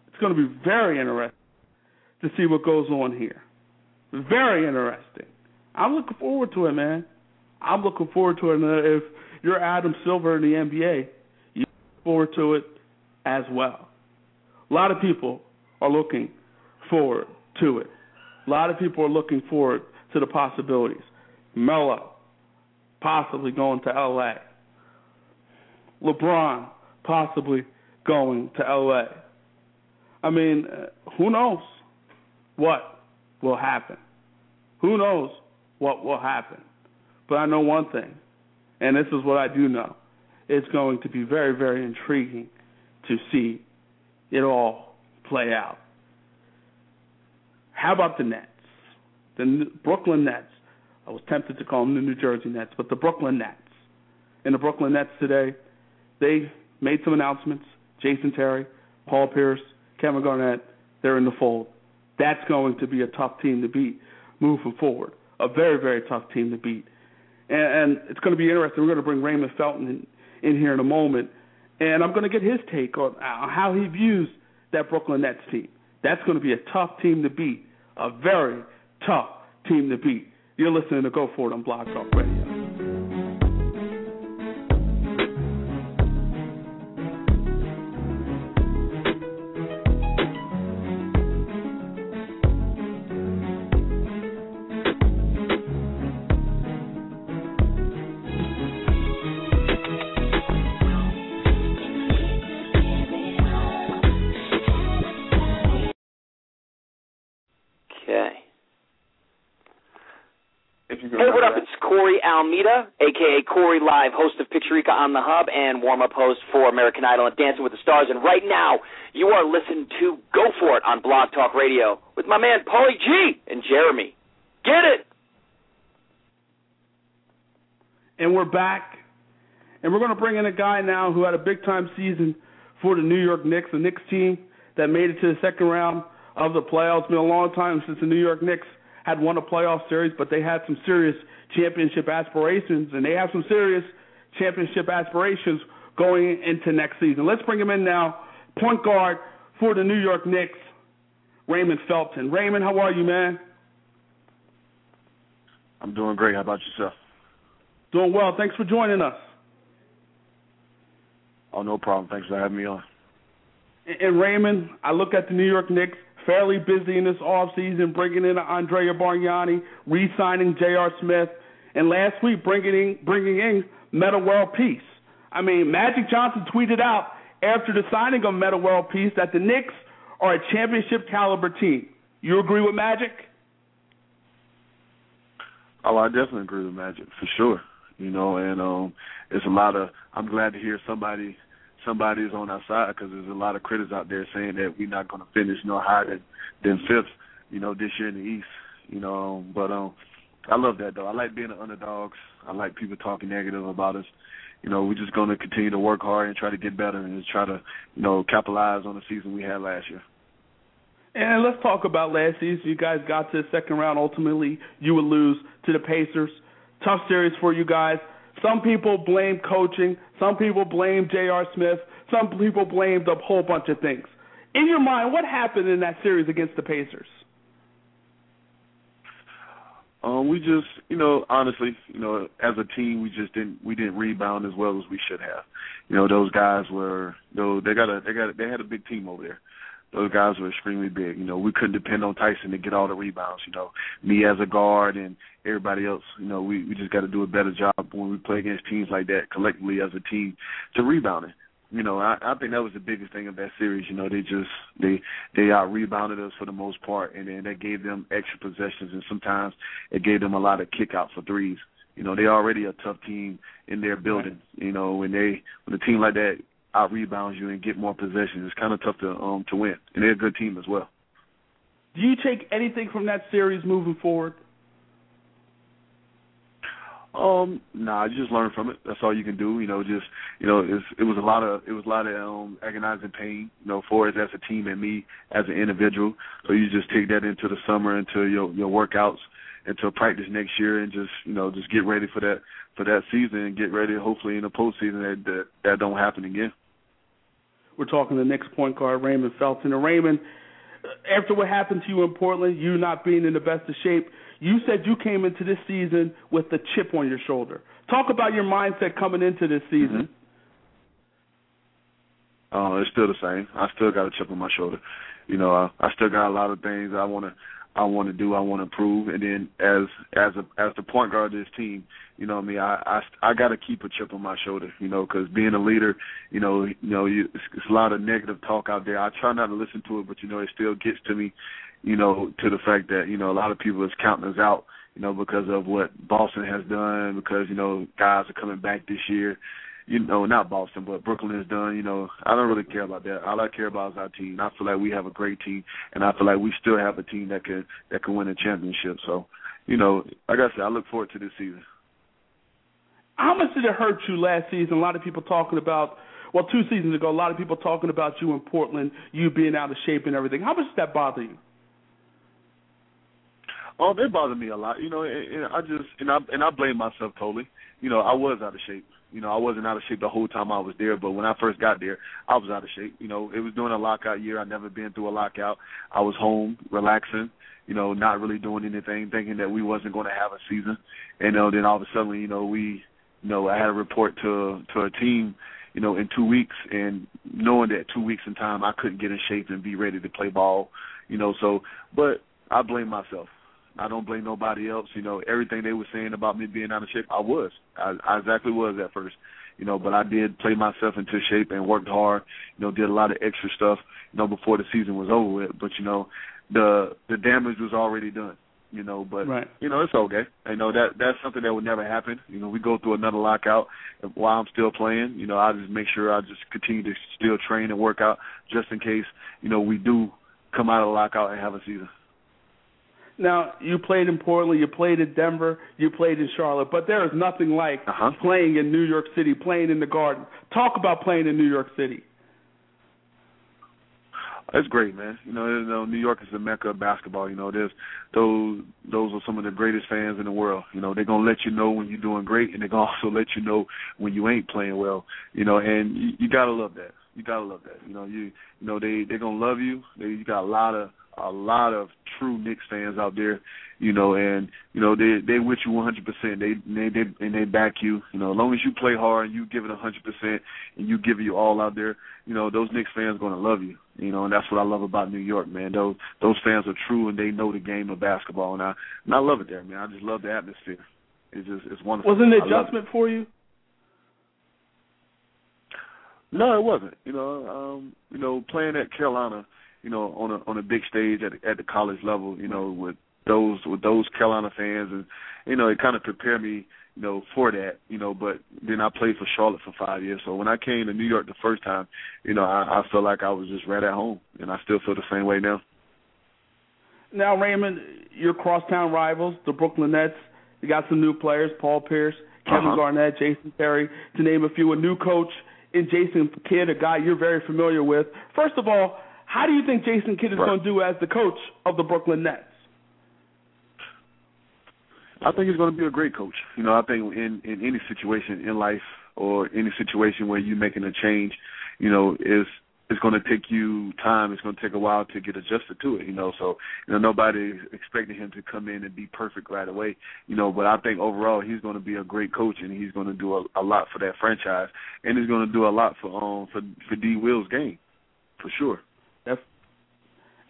It's going to be very interesting to see what goes on here. Very interesting. I'm looking forward to it, man. I'm looking forward to it. And uh, if you're Adam Silver in the NBA, you look forward to it as well. A lot of people are looking forward to it. A lot of people are looking forward to the possibilities. Melo possibly going to LA. LeBron possibly going to LA. I mean, uh, who knows what will happen? Who knows what will happen? But I know one thing, and this is what I do know. It's going to be very, very intriguing to see it all play out. How about the Nets? The Brooklyn Nets. I was tempted to call them the New Jersey Nets, but the Brooklyn Nets. And the Brooklyn Nets today, they made some announcements. Jason Terry, Paul Pierce, Kevin Garnett, they're in the fold. That's going to be a tough team to beat moving forward. A very, very tough team to beat. And, and it's going to be interesting. We're going to bring Raymond Felton in, in here in a moment. And I'm going to get his take on how he views that Brooklyn Nets team. That's going to be a tough team to beat. A very tough team to beat. You're listening to Go For It on Blog Talk Radio. Aka Corey Live, host of Picturica on the Hub and warm up host for American Idol and Dancing with the Stars. And right now, you are listening to Go For It on Blog Talk Radio with my man Paulie G and Jeremy. Get it! And we're back. And we're going to bring in a guy now who had a big time season for the New York Knicks, the Knicks team that made it to the second round of the playoffs. It's been a long time since the New York Knicks had won a playoff series, but they had some serious championship aspirations, and they have some serious championship aspirations going into next season. Let's bring him in now, point guard for the New York Knicks, Raymond Felton. Raymond, how are you, man? I'm doing great. How about yourself? Doing well. Thanks for joining us. Oh, no problem. Thanks for having me on. And Raymond, I look at the New York Knicks fairly busy in this offseason, bringing in Andrea Bargnani, re-signing J.R. Smith, and last week bringing in, bringing in Metta World Peace. I mean, Magic Johnson tweeted out after the signing of Metta World Peace that the Knicks are a championship caliber team. You agree with Magic? Oh, I definitely agree with Magic for sure. You know, and um, it's a lot of. I'm glad to hear somebody somebody is on our side because there's a lot of critics out there saying that we're not going to finish no higher than than fifth, you know, this year in the East. You know, but um, I love that though. I like being the underdogs. I like people talking negative about us. You know, we're just going to continue to work hard and try to get better and try to, you know, capitalize on the season we had last year. And let's talk about last season. You guys got to the second round. Ultimately, you would lose to the Pacers. Tough series for you guys. Some people blame coaching. Some people blame J.R. Smith. Some people blamed a whole bunch of things. In your mind, what happened in that series against the Pacers? Um, we just, you know, honestly, you know, as a team, we just didn't we didn't rebound as well as we should have. You know, those guys were, though they got a they got a, they had a big team over there. Those guys were extremely big. You know, we couldn't depend on Tyson to get all the rebounds. You know, me as a guard and everybody else. You know, we we just got to do a better job when we play against teams like that collectively as a team to rebounding you know, I, I think that was the biggest thing of that series. You know, they just they they out rebounded us for the most part, and then that gave them extra possessions, and sometimes it gave them a lot of kick out for threes. You know, they're already a tough team in their building. You know, when they when a team like that out rebounds you and get more possessions, it's kind of tough to um to win, and they're a good team as well. Do you take anything from that series moving forward? Um, nah, you just learn from it. That's all you can do. You know, just you know, it's, it was a lot of it was a lot of um agonizing pain. You know, for us as a team and me as an individual. So you just take that into the summer, into your your workouts, into practice Knicks year, and just you know just get ready for that for that season and get ready. Hopefully in the postseason that that, that don't happen again. We're talking the next point guard Raymond Felton. And Raymond, after what happened to you in Portland, you not being in the best of shape you said you came into this season with a chip on your shoulder. Talk about your mindset coming into this season. Mm-hmm. Uh, it's still the same. I still got a chip on my shoulder. You know, I, I still got a lot of things I want to I want to do. I want to improve. And then as as a as the point guard of this team, you know, I mean, I I, I got to keep a chip on my shoulder. You know, because being a leader, you know, you know, you, it's, it's a lot of negative talk out there. I try not to listen to it, but you know, it still gets to me you know, to the fact that, you know, a lot of people is counting us out, you know, because of what Boston has done, because, you know, guys are coming back this year. You know, not Boston, but Brooklyn has done, you know, I don't really care about that. All I care about is our team. I feel like we have a great team and I feel like we still have a team that can that can win a championship. So, you know, like I said, I look forward to this season. How much did it hurt you last season? A lot of people talking about well, two seasons ago, a lot of people talking about you in Portland, you being out of shape and everything. How much did that bother you? Oh, it bothered me a lot. You know, and, and I just and I and I blame myself totally. You know, I was out of shape. You know, I wasn't out of shape the whole time I was there, but when I first got there, I was out of shape. You know, it was during a lockout year. I'd never been through a lockout. I was home, relaxing, you know, not really doing anything, thinking that we wasn't going to have a season. And uh, then all of a sudden, you know, we, you know, I had a report to to a team, you know, in two weeks, and knowing that two weeks in time I couldn't get in shape and be ready to play ball, you know. So, but I blame myself. I don't blame nobody else. You know, everything they were saying about me being out of shape, I was. I, I exactly was at first. You know, but I did play myself into shape and worked hard. You know, did a lot of extra stuff. You know, before the season was over with. But you know, the the damage was already done. You know, but right. you know it's okay. You know that that's something that would never happen. You know, we go through another lockout while I'm still playing. You know, I just make sure I just continue to still train and work out just in case you know we do come out of the lockout and have a season. Now, you played in Portland, you played in Denver, you played in Charlotte, but there is nothing like uh-huh. playing in New York City, playing in the Garden. Talk about playing in New York City. It's great, man. You know, you know, New York is the mecca of basketball. You know, there's those those are some of the greatest fans in the world. You know, they're gonna let you know when you're doing great, and they're gonna also let you know when you ain't playing well. You know, and you, you gotta love that. You gotta love that. You know, you you know they they're gonna love you. They you got a lot of a lot of true Knicks fans out there, you know, and you know they they with you 100%. They they they and they back you. You know, as long as you play hard and you give it 100% and you give it you all out there, you know, those Knicks fans are going to love you. You know, and that's what I love about New York, man. Those those fans are true and they know the game of basketball, and I and I love it there, man. I just love the atmosphere. It's just it's wonderful. Was it an adjustment for you? No, it wasn't. You know, um, you know, playing at Carolina you know, on a on a big stage at at the college level, you know, with those with those Carolina fans, and you know, it kind of prepared me, you know, for that, you know. But then I played for Charlotte for five years, so when I came to New York the first time, you know, I, I felt like I was just right at home, and I still feel the same way now. Now, Raymond, your crosstown rivals, the Brooklyn Nets, you got some new players, Paul Pierce, Kevin uh-huh. Garnett, Jason Terry, to name a few. A new coach in Jason Kidd, a guy you're very familiar with. First of all, how do you think Jason Kidd is right. going to do as the coach of the Brooklyn Nets? I think he's going to be a great coach. You know, I think in in any situation in life or any situation where you're making a change, you know, is it's going to take you time. It's going to take a while to get adjusted to it, you know. So, you know, nobody expecting him to come in and be perfect right away, you know. But I think overall he's going to be a great coach, and he's going to do a, a lot for that franchise, and he's going to do a lot for um for for D. Will's game, for sure.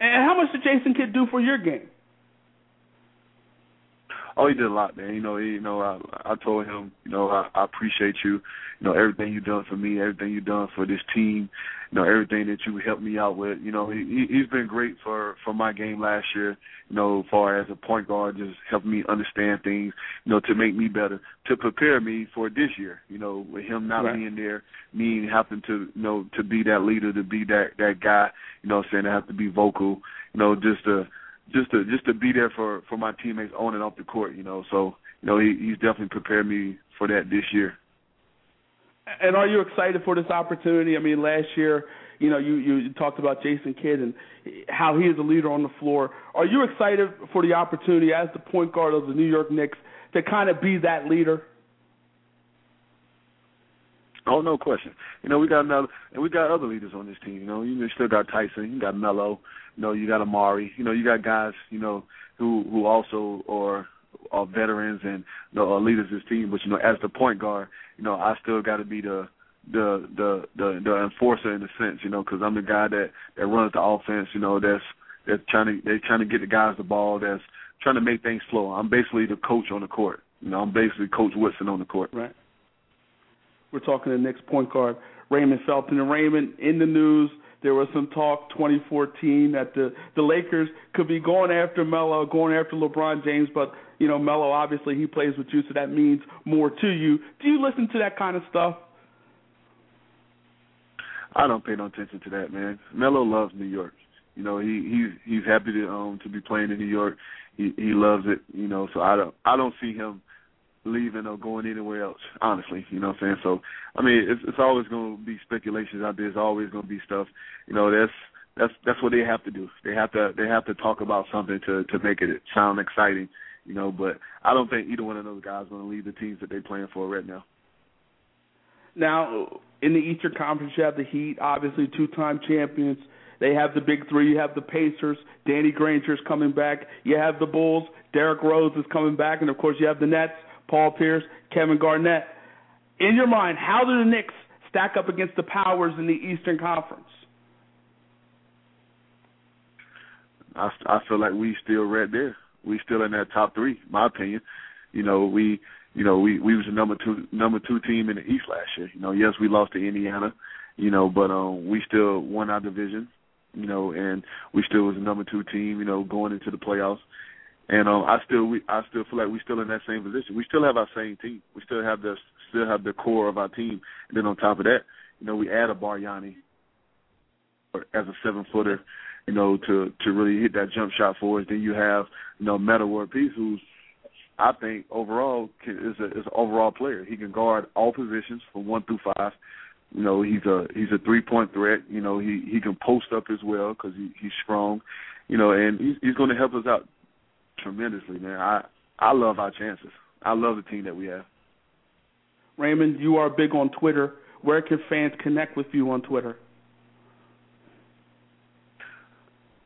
And how much did Jason Kidd do for your game? Oh, he did a lot, man. You know, he, you know, I, I told him, you know, I, I appreciate you. You know, everything you've done for me, everything you've done for this team. You know, everything that you helped me out with. You know, he he's been great for for my game last year. You know, far as a point guard, just helping me understand things. You know, to make me better, to prepare me for this year. You know, with him not right. being there, me having to, you know, to be that leader, to be that that guy. You know, saying I have to be vocal. You know, just to just to just to be there for for my teammates on and off the court, you know. So you know he he's definitely prepared me for that this year. And are you excited for this opportunity? I mean, last year, you know, you you talked about Jason Kidd and how he is a leader on the floor. Are you excited for the opportunity as the point guard of the New York Knicks to kind of be that leader? Oh, no question. You know, we got another, and we got other leaders on this team. You know, you still got Tyson, you got Melo, you know, you got Amar'e. You know, you got guys, you know, who who also are are veterans and you know, are leaders of this team. But you know, as the point guard, you know, I still got to be the the the the the enforcer in a sense, you know, because I'm the guy that that runs the offense. You know, that's that's trying to they're trying to get the guys the ball. That's trying to make things flow. I'm basically the coach on the court. You know, I'm basically Coach Woodson on the court. Right. We're talking to Knicks point guard Raymond Felton. And Raymond, in the news, there was some talk 2014 that the the Lakers could be going after Melo, going after LeBron James, but you know Melo obviously he plays with you, so that means more to you. Do you listen to that kind of stuff? I don't pay no attention to that, man. Melo loves New York. You know, he he's he's happy to um to be playing in New York. He he loves it, you know, so I don't I don't see him leaving or going anywhere else, honestly. You know what I'm saying? So I mean it's it's always gonna be speculations out there, it's always gonna be stuff. You know, that's that's that's what they have to do. They have to they have to talk about something to to make it sound exciting, you know, but I don't think either one of those guys gonna leave the teams that they're playing for right now. Now, in the Eastern Conference, you have the Heat, obviously two-time champions. They have the big three. You have the Pacers. Danny Granger's coming back. You have the Bulls. Derrick Rose is coming back, and of course, you have the Nets. Paul Pierce, Kevin Garnett. In your mind, how do the Knicks stack up against the powers in the Eastern Conference? I, I feel like we still right there. We still in that top three, my opinion. You know, we you know, we we was the number two number two team in the East last year. You know, yes, we lost to Indiana, you know, but um we still won our division, you know, and we still was the number two team, you know, going into the playoffs. And um I still we I still feel like we're still in that same position. We still have our same team. We still have the still have the core of our team. And then on top of that, you know, we add a Bargnani as a seven footer, you know, to to really hit that jump shot for us. Then you have, you know, Metta World Peace who's I think overall is a is an overall player. He can guard all positions from one through five. You know, he's a he's a three point threat. You know, he he can post up as well because he he's strong. You know, and he's he's going to help us out tremendously, man. I I love our chances. I love the team that we have. Raymond, you are big on Twitter. Where can fans connect with you on Twitter?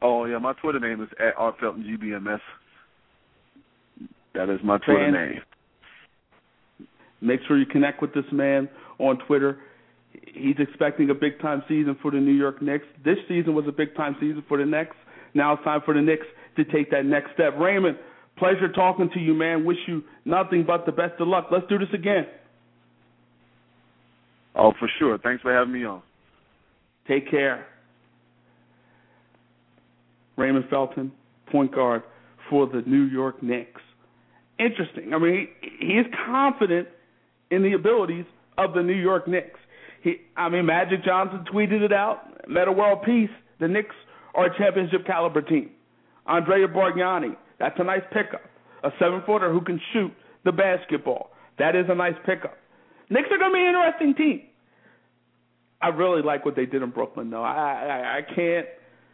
Oh yeah, my Twitter name is at R Felton GBMS. That is my Twitter Fans, name. Make sure you connect with this man on Twitter. He's expecting a big time season for the New York Knicks. This season was a big time season for the Knicks. Now it's time for the Knicks to take that next step. Raymond, pleasure talking to you, man. Wish you nothing but the best of luck. Let's do this again. Oh, for sure. Thanks for having me on. Take care. Raymond Felton, point guard for the New York Knicks. Interesting. I mean, he, he is confident in the abilities of the New York Knicks. He, I mean, Magic Johnson tweeted it out. Metta World Peace. The Knicks are a championship caliber team. Andrea Bargnani, that's a nice pickup. A seven footer who can shoot the basketball. That is a nice pickup. Knicks are going to be an interesting team. I really like what they did in Brooklyn, though. I, I I can't.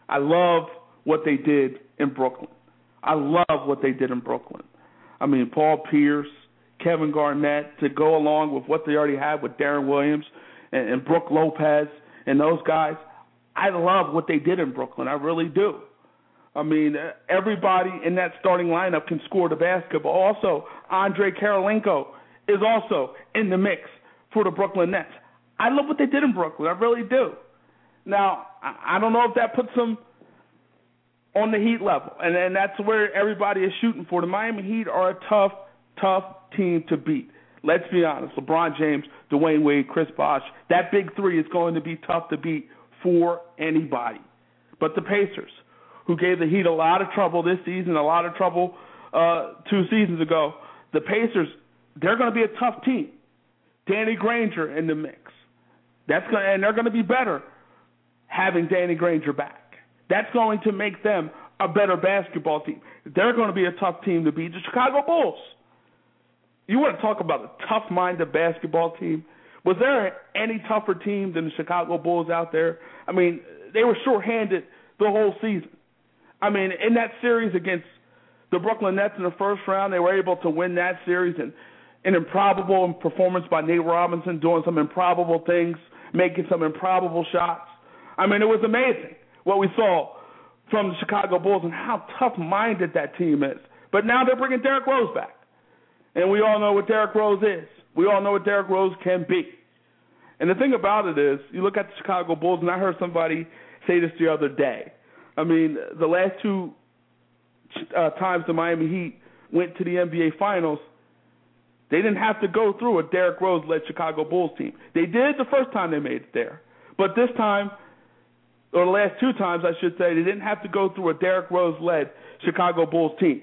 I love what they did in Brooklyn. I love what they did in Brooklyn. I mean, Paul Pierce, Kevin Garnett to go along with what they already had with Deron Williams and, and Brook Lopez and those guys. I love what they did in Brooklyn. I really do. I mean, everybody in that starting lineup can score the basketball. Also, Andrei Kirilenko is also in the mix for the Brooklyn Nets. I love what they did in Brooklyn. I really do. Now, I don't know if that puts them on the Heat level, and and that's where everybody is shooting for. The Miami Heat are a tough, tough team to beat. Let's be honest. LeBron James, Dwyane Wade, Chris Bosh, that big three is going to be tough to beat for anybody. But the Pacers, who gave the Heat a lot of trouble this season, a lot of trouble uh, two seasons ago, the Pacers, they're going to be a tough team. Danny Granger in the mix. That's going and they're going to be better having Danny Granger back. That's going to make them a better basketball team. They're going to be a tough team to beat. The Chicago Bulls. You want to talk about a tough-minded basketball team? Was there any tougher team than the Chicago Bulls out there? I mean, they were shorthanded the whole season. I mean, in that series against the Brooklyn Nets in the first round, they were able to win that series and an improbable performance by Nate Robinson doing some improbable things, making some improbable shots. I mean, it was amazing what we saw from the Chicago Bulls and how tough-minded that team is. But now they're bringing Derrick Rose back, and we all know what Derrick Rose is. We all know what Derrick Rose can be. And the thing about it is, you look at the Chicago Bulls, and I heard somebody say this the other day. I mean, the last two uh, times the Miami Heat went to the NBA Finals, they didn't have to go through a Derrick Rose-led Chicago Bulls team. They did the first time they made it there, but this time, or the last two times, I should say, they didn't have to go through a Derrick Rose-led Chicago Bulls team.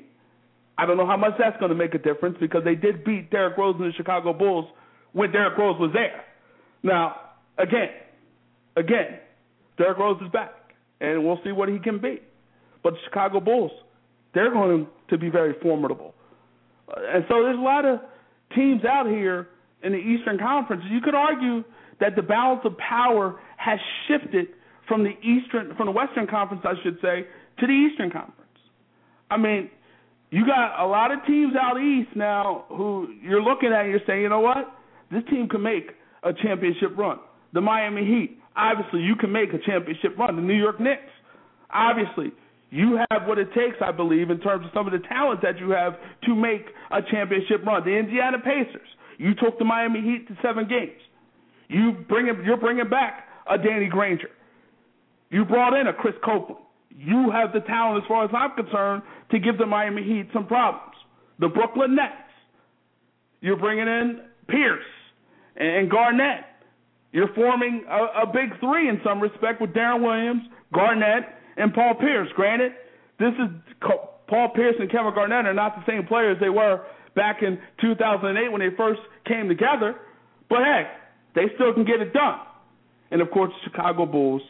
I don't know how much that's going to make a difference because they did beat Derrick Rose and the Chicago Bulls when Derrick Rose was there. Now, again, again, Derrick Rose is back, and we'll see what he can be. But the Chicago Bulls, they're going to be very formidable. Uh, and so there's a lot of teams out here in the Eastern Conference. You could argue that the balance of power has shifted from the Eastern, from the Western Conference, I should say, to the Eastern Conference. I mean, you got a lot of teams out east now who you're looking at and you're saying, you know what? This team can make a championship run. The Miami Heat, obviously, you can make a championship run. The New York Knicks, obviously, you have what it takes, I believe, in terms of some of the talent that you have to make a championship run. The Indiana Pacers, you took the Miami Heat to seven games. You bring you're bringing back a Danny Granger. You brought in a Chris Copeland you have the talent, as far as I'm concerned, to give the Miami Heat some problems. The Brooklyn Nets, you're bringing in Pierce and Garnett. You're forming a, a big three in some respect with Deron Williams, Garnett, and Paul Pierce. Granted, this is Paul Pierce and Kevin Garnett are not the same players they were back in 2008 when they first came together, but hey, they still can get it done. And of course, Chicago Bulls,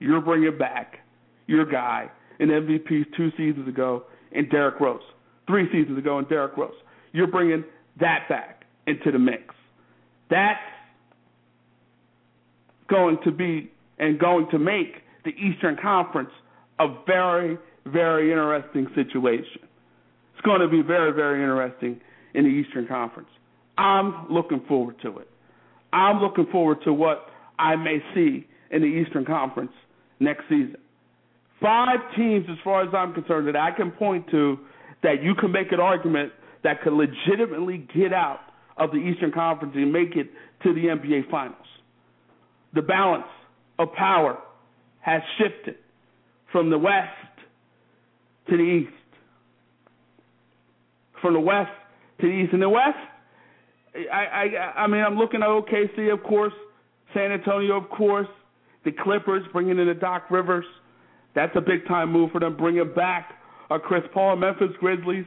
you're bringing back your guy in MVP two seasons ago and Derrick Rose, three seasons ago and Derrick Rose. You're bringing that back into the mix. That's going to be and going to make the Eastern Conference a very, very interesting situation. It's going to be very, very interesting in the Eastern Conference. I'm looking forward to it. I'm looking forward to what I may see in the Eastern Conference next season five teams, as far as I'm concerned, that I can point to that you can make an argument that could legitimately get out of the Eastern Conference and make it to the NBA Finals. The balance of power has shifted from the West to the East. From the West to the East. And the West, I, I, I mean, I'm looking at OKC, of course, San Antonio, of course, the Clippers, bringing in the Doc Rivers – that's a big time move for them. Bringing back a Chris Paul, Memphis Grizzlies,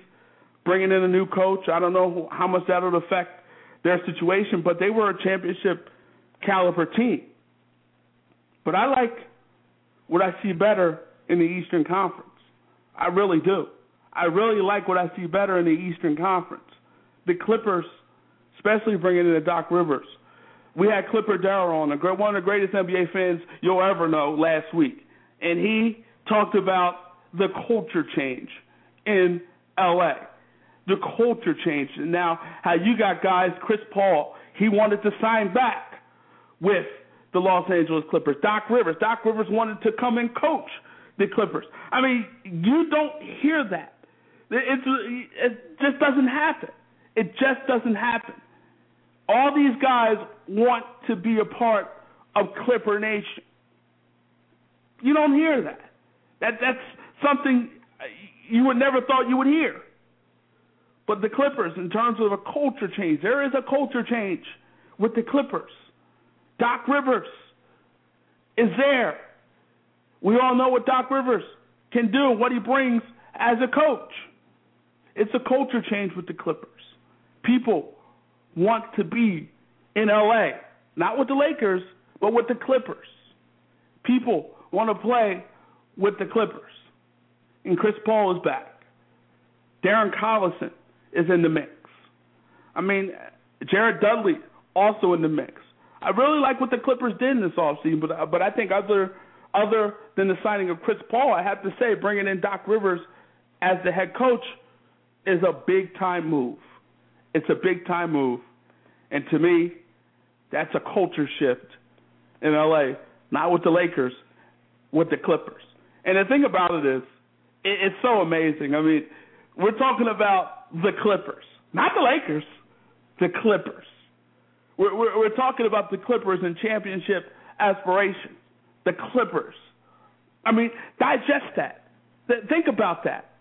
bringing in a new coach. I don't know how much that'll affect their situation, but they were a championship caliber team. But I like what I see better in the Eastern Conference. I really do. I really like what I see better in the Eastern Conference. The Clippers, especially bringing in Doc Rivers. We had Clipper Darrell on, one of the greatest NBA fans you'll ever know, last week, and he talked about the culture change in LA. The culture change. And now, how you got guys, Chris Paul, he wanted to sign back with the Los Angeles Clippers. Doc Rivers, Doc Rivers wanted to come and coach the Clippers. I mean, you don't hear that. It's, it just doesn't happen. It just doesn't happen. All these guys want to be a part of Clipper Nation. You don't hear that. That that's something you would never thought you would hear. But the Clippers, in terms of a culture change, there is a culture change with the Clippers. Doc Rivers is there. We all know what Doc Rivers can do, what he brings as a coach. It's a culture change with the Clippers. People want to be in LA, not with the Lakers, but with the Clippers. People want to play with the Clippers. And Chris Paul is back. Darren Collison is in the mix. I mean, Jared Dudley also in the mix. I really like what the Clippers did in this offseason, but but I think other other than the signing of Chris Paul, I have to say bringing in Doc Rivers as the head coach is a big time move. It's a big time move, and to me, that's a culture shift in LA. Not with the Lakers, with the Clippers. And the thing about it is, it, it's so amazing. I mean, we're talking about the Clippers, not the Lakers, the Clippers. We're, we're, we're talking about the Clippers and championship aspirations. The Clippers. I mean, digest that. Think about that.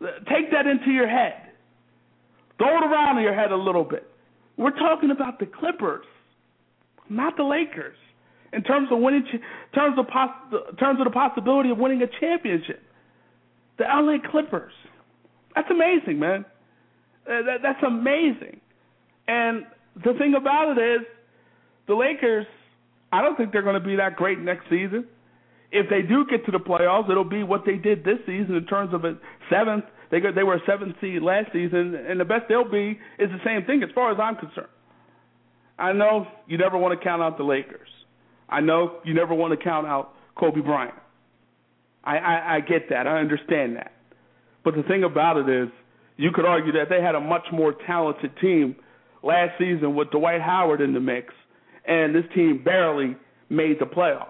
Take that into your head. Throw it around in your head a little bit. We're talking about the Clippers, not the Lakers. In terms of winning, in terms of poss- terms of the possibility of winning a championship, the LA Clippers. That's amazing, man. Uh, that, that's amazing. And the thing about it is, the Lakers. I don't think they're going to be that great next season. If they do get to the playoffs, it'll be what they did this season in terms of a seventh. They they were a seventh seed last season, and the best they'll be is the same thing as far as I'm concerned. I know you never want to count out the Lakers. I know you never want to count out Kobe Bryant. I, I, I get that. I understand that. But the thing about it is, you could argue that they had a much more talented team last season with Dwight Howard in the mix, and this team barely made the playoffs.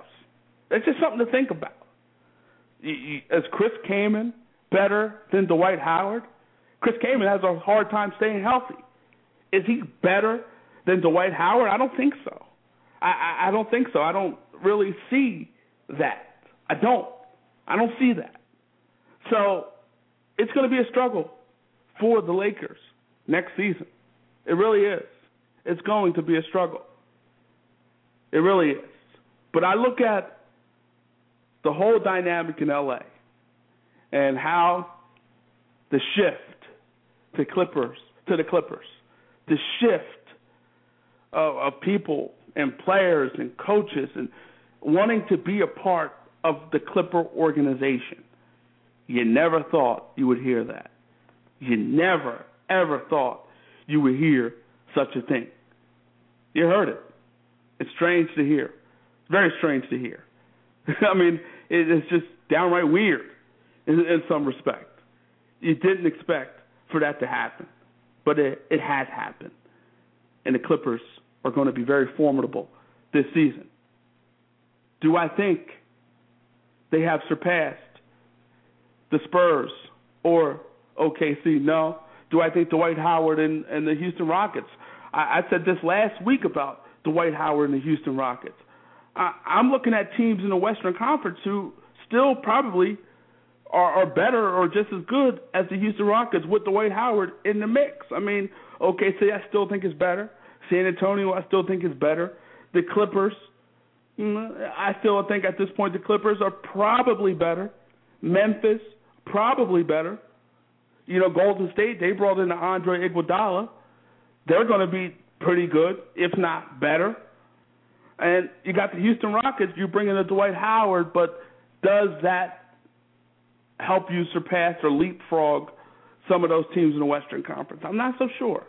That's just something to think about. Is Chris Kaman better than Dwight Howard? Chris Kaman has a hard time staying healthy. Is he better than Dwight Howard? I don't think so. I, I, I don't think so. I don't really see that. I don't. I don't see that. So it's going to be a struggle for the Lakers next season. It really is. It's going to be a struggle. It really is. But I look at the whole dynamic in LA and how the shift to Clippers to the Clippers, the shift of, of people and players and coaches and wanting to be a part of the Clipper organization. You never thought you would hear that. You never, ever thought you would hear such a thing. You heard it. It's strange to hear. Very strange to hear. I mean, it's just downright weird in, in some respect. You didn't expect for that to happen, but it, it has happened. And the Clippers are going to be very formidable this season. Do I think they have surpassed the Spurs or OKC? No. Do I think Dwight Howard and, and the Houston Rockets? I, I said this last week about Dwight Howard and the Houston Rockets. I, I'm looking at teams in the Western Conference who still probably are, are better or just as good as the Houston Rockets with Dwight Howard in the mix. I mean, OKC I still think is better. San Antonio I still think is better. The Clippers, mm, I still think at this point the Clippers are probably better. Memphis probably better. You know, Golden State they brought in Andre Iguodala. They're going to be pretty good, if not better. And you got the Houston Rockets. You bring in a Dwight Howard, but does that help you surpass or leapfrog some of those teams in the Western Conference? I'm not so sure.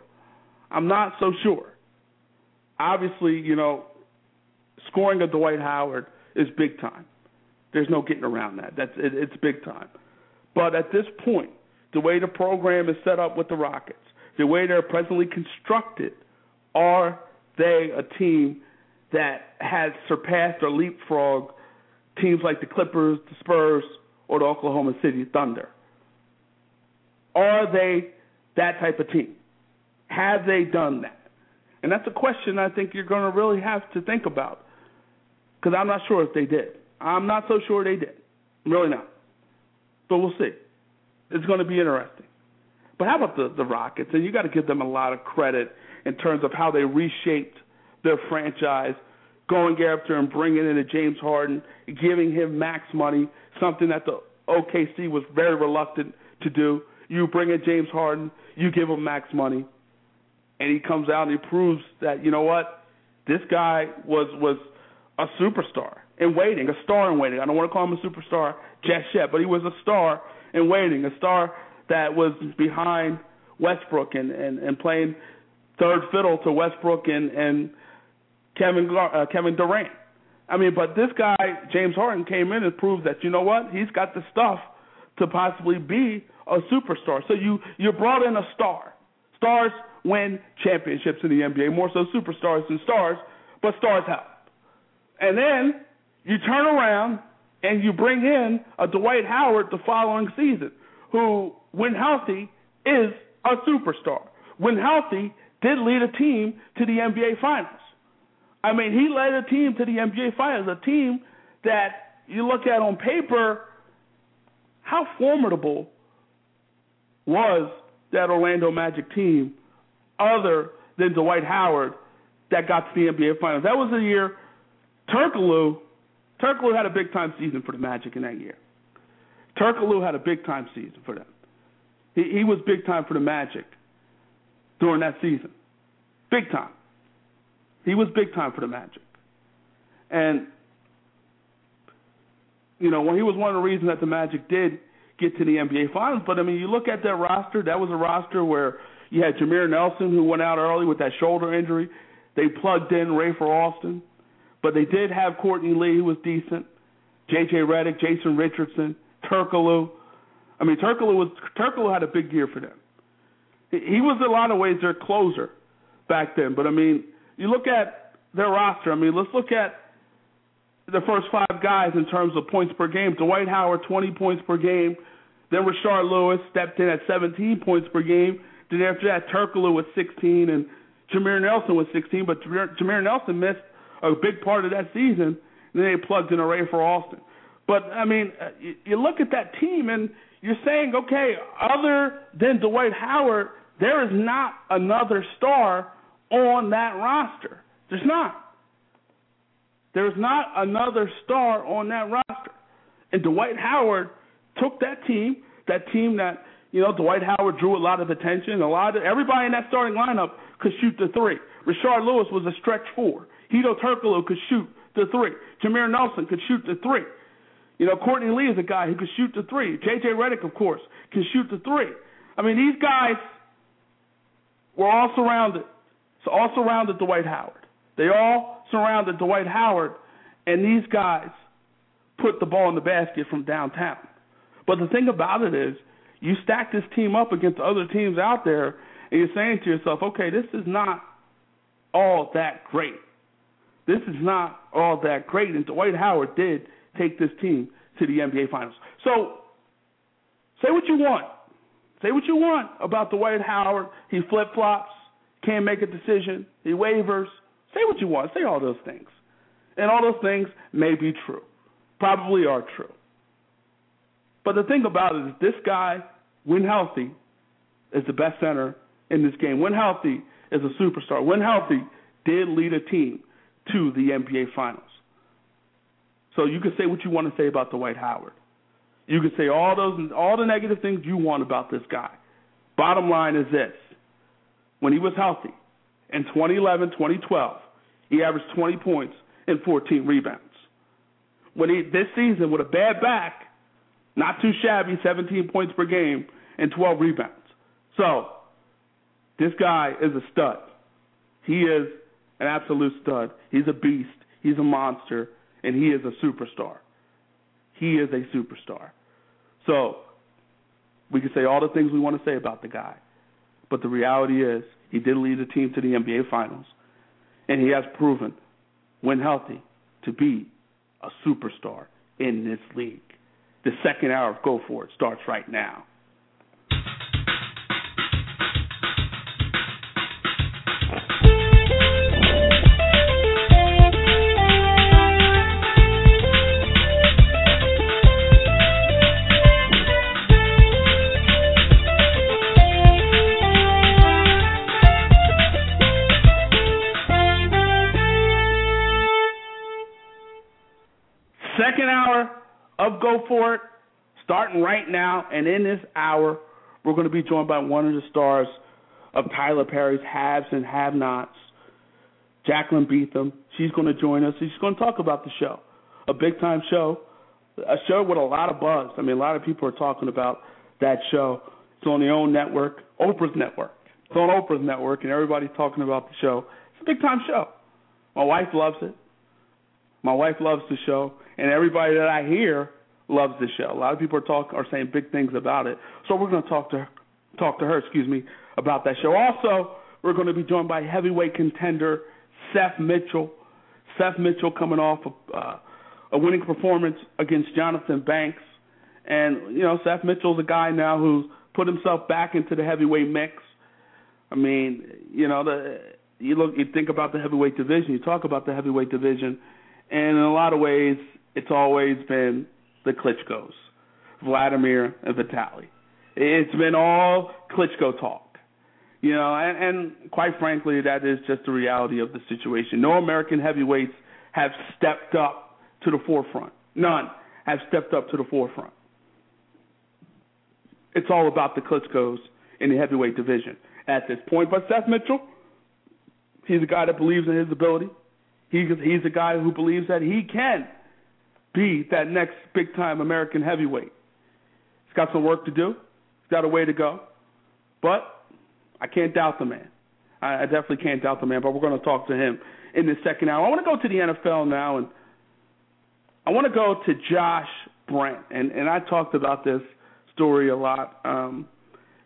I'm not so sure. Obviously, you know, scoring a Dwight Howard is big time. There's no getting around that. That's it, it's big time. But at this point, the way the program is set up with the Rockets, the way they're presently constructed, are they a team that has surpassed or leapfrogged teams like the Clippers, the Spurs, or the Oklahoma City Thunder? Are they that type of team? Have they done that? And that's a question I think you're going to really have to think about because I'm not sure if they did. I'm not so sure they did. really not. But we'll see. It's going to be interesting. But how about the, the Rockets? And you got to give them a lot of credit in terms of how they reshaped their franchise, going after and bringing in a James Harden, giving him max money, something that the OKC was very reluctant to do. You bring in James Harden, you give him max money, and he comes out and he proves that you know what, this guy was was a superstar in waiting, a star in waiting. I don't want to call him a superstar just yet, but he was a star in waiting, a star that was behind Westbrook and and, and playing third fiddle to Westbrook and and Kevin uh, Kevin Durant. I mean, but this guy James Harden came in and proved that you know what he's got the stuff to possibly be a superstar. So you you brought in a star. Stars win championships in the NBA more so superstars than stars, but stars help. And then you turn around and you bring in a Dwight Howard the following season, who, when healthy, is a superstar. When healthy, did lead a team to the NBA Finals. I mean, he led a team to the NBA Finals, a team that you look at on paper, how formidable was that Orlando Magic team other than Dwight Howard that got to the NBA Finals? That was the year Turkoglu, Turkoglu had a big time season for the Magic in that year. Turkoglu had a big time season for them. He, he was big time for the Magic during that season. Big time. He was big time for the Magic. And, you know, when he was one of the reasons that the Magic did get to the NBA Finals. But, I mean, you look at that roster, that was a roster where you had Jameer Nelson, who went out early with that shoulder injury. They plugged in Rafer Alston. But they did have Courtney Lee, who was decent. J.J. Redick, Jason Richardson, Turkoglu. I mean, Turkoglu was had a big year for them. He was in a lot of ways their closer back then. But I mean, you look at their roster. I mean, let's look at the first five guys in terms of points per game. Dwight Howard, 20 points per game. Then Rashard Lewis stepped in at 17 points per game. Then after that, Turkoglu was 16 and Jameer Nelson was 16. But Jameer Nelson missed a big part of that season. And then they plugged in a Rafer Alston. But I mean, uh, you, look at that team and you're saying, okay, other than Dwight Howard, there is not another star on that roster. There's not. There's not another star on that roster. And Dwight Howard took that team, that team that, you know, Dwight Howard drew a lot of attention. A lot of everybody in that starting lineup could shoot the three. Rashard Lewis was a stretch four. Hedo Turkoglu could shoot the three. Jameer Nelson could shoot the three. You know, Courtney Lee is a guy who could shoot the three. J.J. Redick, of course, can shoot the three. I mean, these guys were all surrounded, so all surrounded Dwight Howard. They all surrounded Dwight Howard, and these guys put the ball in the basket from downtown. But the thing about it is, you stack this team up against other teams out there, and you're saying to yourself, okay, this is not all that great. This is not all that great. And Dwight Howard did take this team to the NBA Finals. So say what you want. Say what you want about Dwight Howard. He flip flops, can't make a decision, he wavers. Say what you want. Say all those things. And all those things may be true. Probably are true. But the thing about it is this guy, when healthy, is the best center in this game. When healthy, is a superstar. When healthy, did lead a team to the NBA Finals. So you can say what you want to say about Dwight Howard. You can say all those all the negative things you want about this guy. Bottom line is this. When he was healthy in 2011, 2012, he averaged 20 points and 14 rebounds. When he this season with a bad back, Not too shabby, 17 points per game and 12 rebounds. So, this guy is a stud. He is an absolute stud. He's a beast. He's a monster. And he is a superstar. He is a superstar. So, we can say all the things we want to say about the guy. But the reality is, he did lead the team to the NBA Finals. And he has proven, when healthy, to be a superstar in this league. The second hour of Go For It starts right now. Of Go For It, starting right now. And in this hour, we're going to be joined by one of the stars of Tyler Perry's Haves and Have Nots, Jaclyn Betham. She's going to join us. She's going to talk about the show, a big time show, a show with a lot of buzz. I mean, a lot of people are talking about that show. It's on the own network, Oprah's network. It's on Oprah's network, and everybody's talking about the show. It's a big time show. My wife loves it. My wife loves the show, and everybody that I hear loves the show. A lot of people are talking are saying big things about it. So we're going to talk to her, talk to her, excuse me, about that show. Also, we're going to be joined by heavyweight contender Seth Mitchell. Seth Mitchell coming off a, uh, a winning performance against Jonathan Banks, and you know Seth Mitchell's a guy now who's put himself back into the heavyweight mix. I mean, you know the you look you think about the heavyweight division, you talk about the heavyweight division and in a lot of ways, it's always been the Klitschko's, Vladimir and Vitaly. It's been all Klitschko talk, you know, and, and quite frankly, that is just the reality of the situation. No American heavyweights have stepped up to the forefront. None have stepped up to the forefront. It's all about the Klitschko's in the heavyweight division at this point. But Seth Mitchell, he's a guy that believes in his ability. He's he's a guy who believes that he can be that next big time American heavyweight. He's got some work to do. He's got a way to go, but I can't doubt the man. I, I definitely can't doubt the man. But we're going to talk to him in the second hour. I want to go to the NFL now, and I want to go to Josh Brent, and and I talked about this story a lot. Um,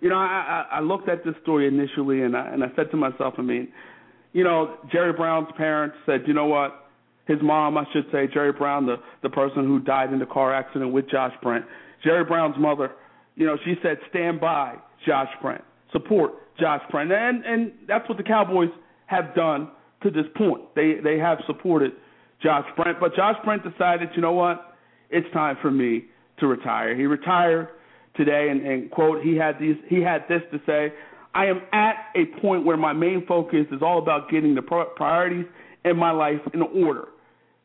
you know, I, I looked at this story initially, and I and I said to myself, I mean you know, Jerry Brown's parents said, you know what? His mom, I should say, Jerry Brown, the the person who died in the car accident with Josh Brent. Jerry Brown's mother, you know, she said, stand by Josh Brent, support Josh Brent, and and that's what the Cowboys have done to this point. They they have supported Josh Brent, but Josh Brent decided, you know what? It's time for me to retire. He retired today, and, and quote, he had these he had this to say. I am at a point where my main focus is all about getting the priorities in my life in order.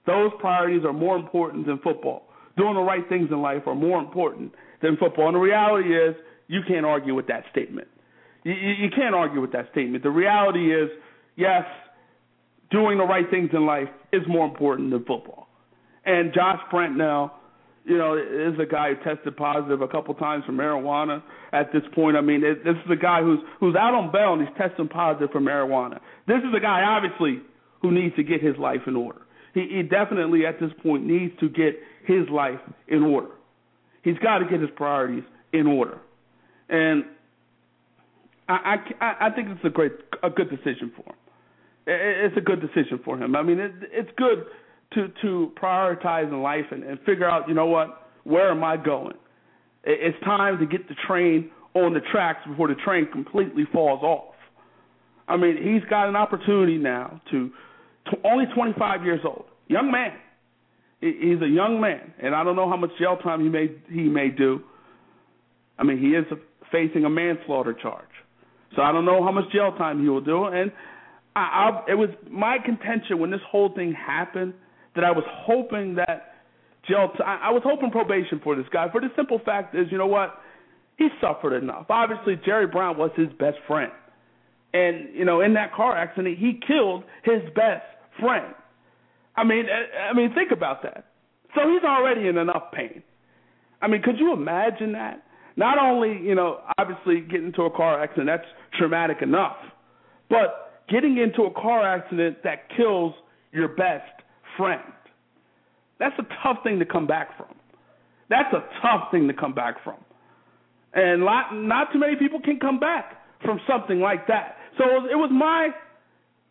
Those priorities are more important than football. Doing the right things in life are more important than football. And the reality is, you can't argue with that statement. You, you can't argue with that statement. The reality is, yes, doing the right things in life is more important than football. And Josh Brent now you know, is a guy who tested positive a couple times for marijuana. At this point, I mean, this is a guy who's who's out on bail and he's testing positive for marijuana. This is a guy, obviously, who needs to get his life in order. He, he definitely, at this point, needs to get his life in order. He's got to get his priorities in order, and I, I, I think it's a great, a good decision for him. It's a good decision for him. I mean, it, it's good to to prioritize in life and, and figure out, you know what, where am I going? It's time to get the train on the tracks before the train completely falls off. I mean, he's got an opportunity now to only 25 years old, young man. He's a young man, and I don't know how much jail time he may he may do. I mean, he is facing a manslaughter charge, so I don't know how much jail time he will do. And I, I, it was my contention when this whole thing happened that I was hoping that jail. T- I, I was hoping probation for this guy. For the simple fact is, you know what? He suffered enough. Obviously, Jerry Brown was his best friend, and you know, in that car accident, he killed his best friend. I mean, I, I mean, think about that. So he's already in enough pain. I mean, could you imagine that? Not only, you know, obviously getting into a car accident, that's traumatic enough, but getting into a car accident that kills your best friend. That's a tough thing to come back from. That's a tough thing to come back from. And lot, not too many people can come back from something like that. So it was, it was my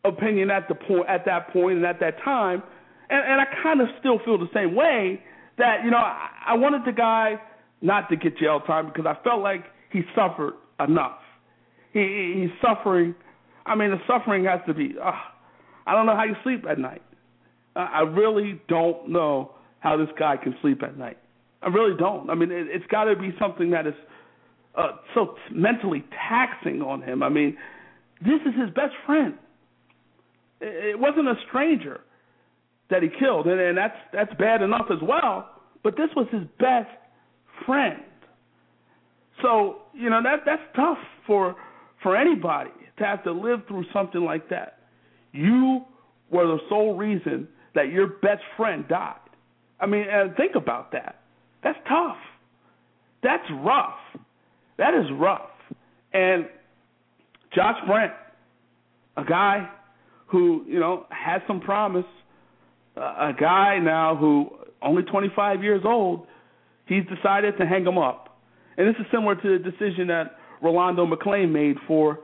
opinion at the point at that point and at that time, and, and I kind of still feel the same way that you know I, I wanted the guy not to get jail time because I felt like he suffered enough. He, he's suffering. I mean, the suffering has to be. Uh, I don't know how you sleep at night. I really don't know how this guy can sleep at night. I really don't. I mean, it, it's got to be something that is uh, so mentally taxing on him. I mean, this is his best friend. It, wasn't a stranger that he killed, and, that's that's bad enough as well. But this was his best friend. So you know that that's tough for for anybody to have to live through something like that. You were the sole reason that your best friend died. I mean, and think about that. That's tough. That's rough. That is rough. And Josh Brent, a guy who you know has some promise, a guy now who only 25 years old, he's decided to hang him up. And this is similar to the decision that Rolando McClain made for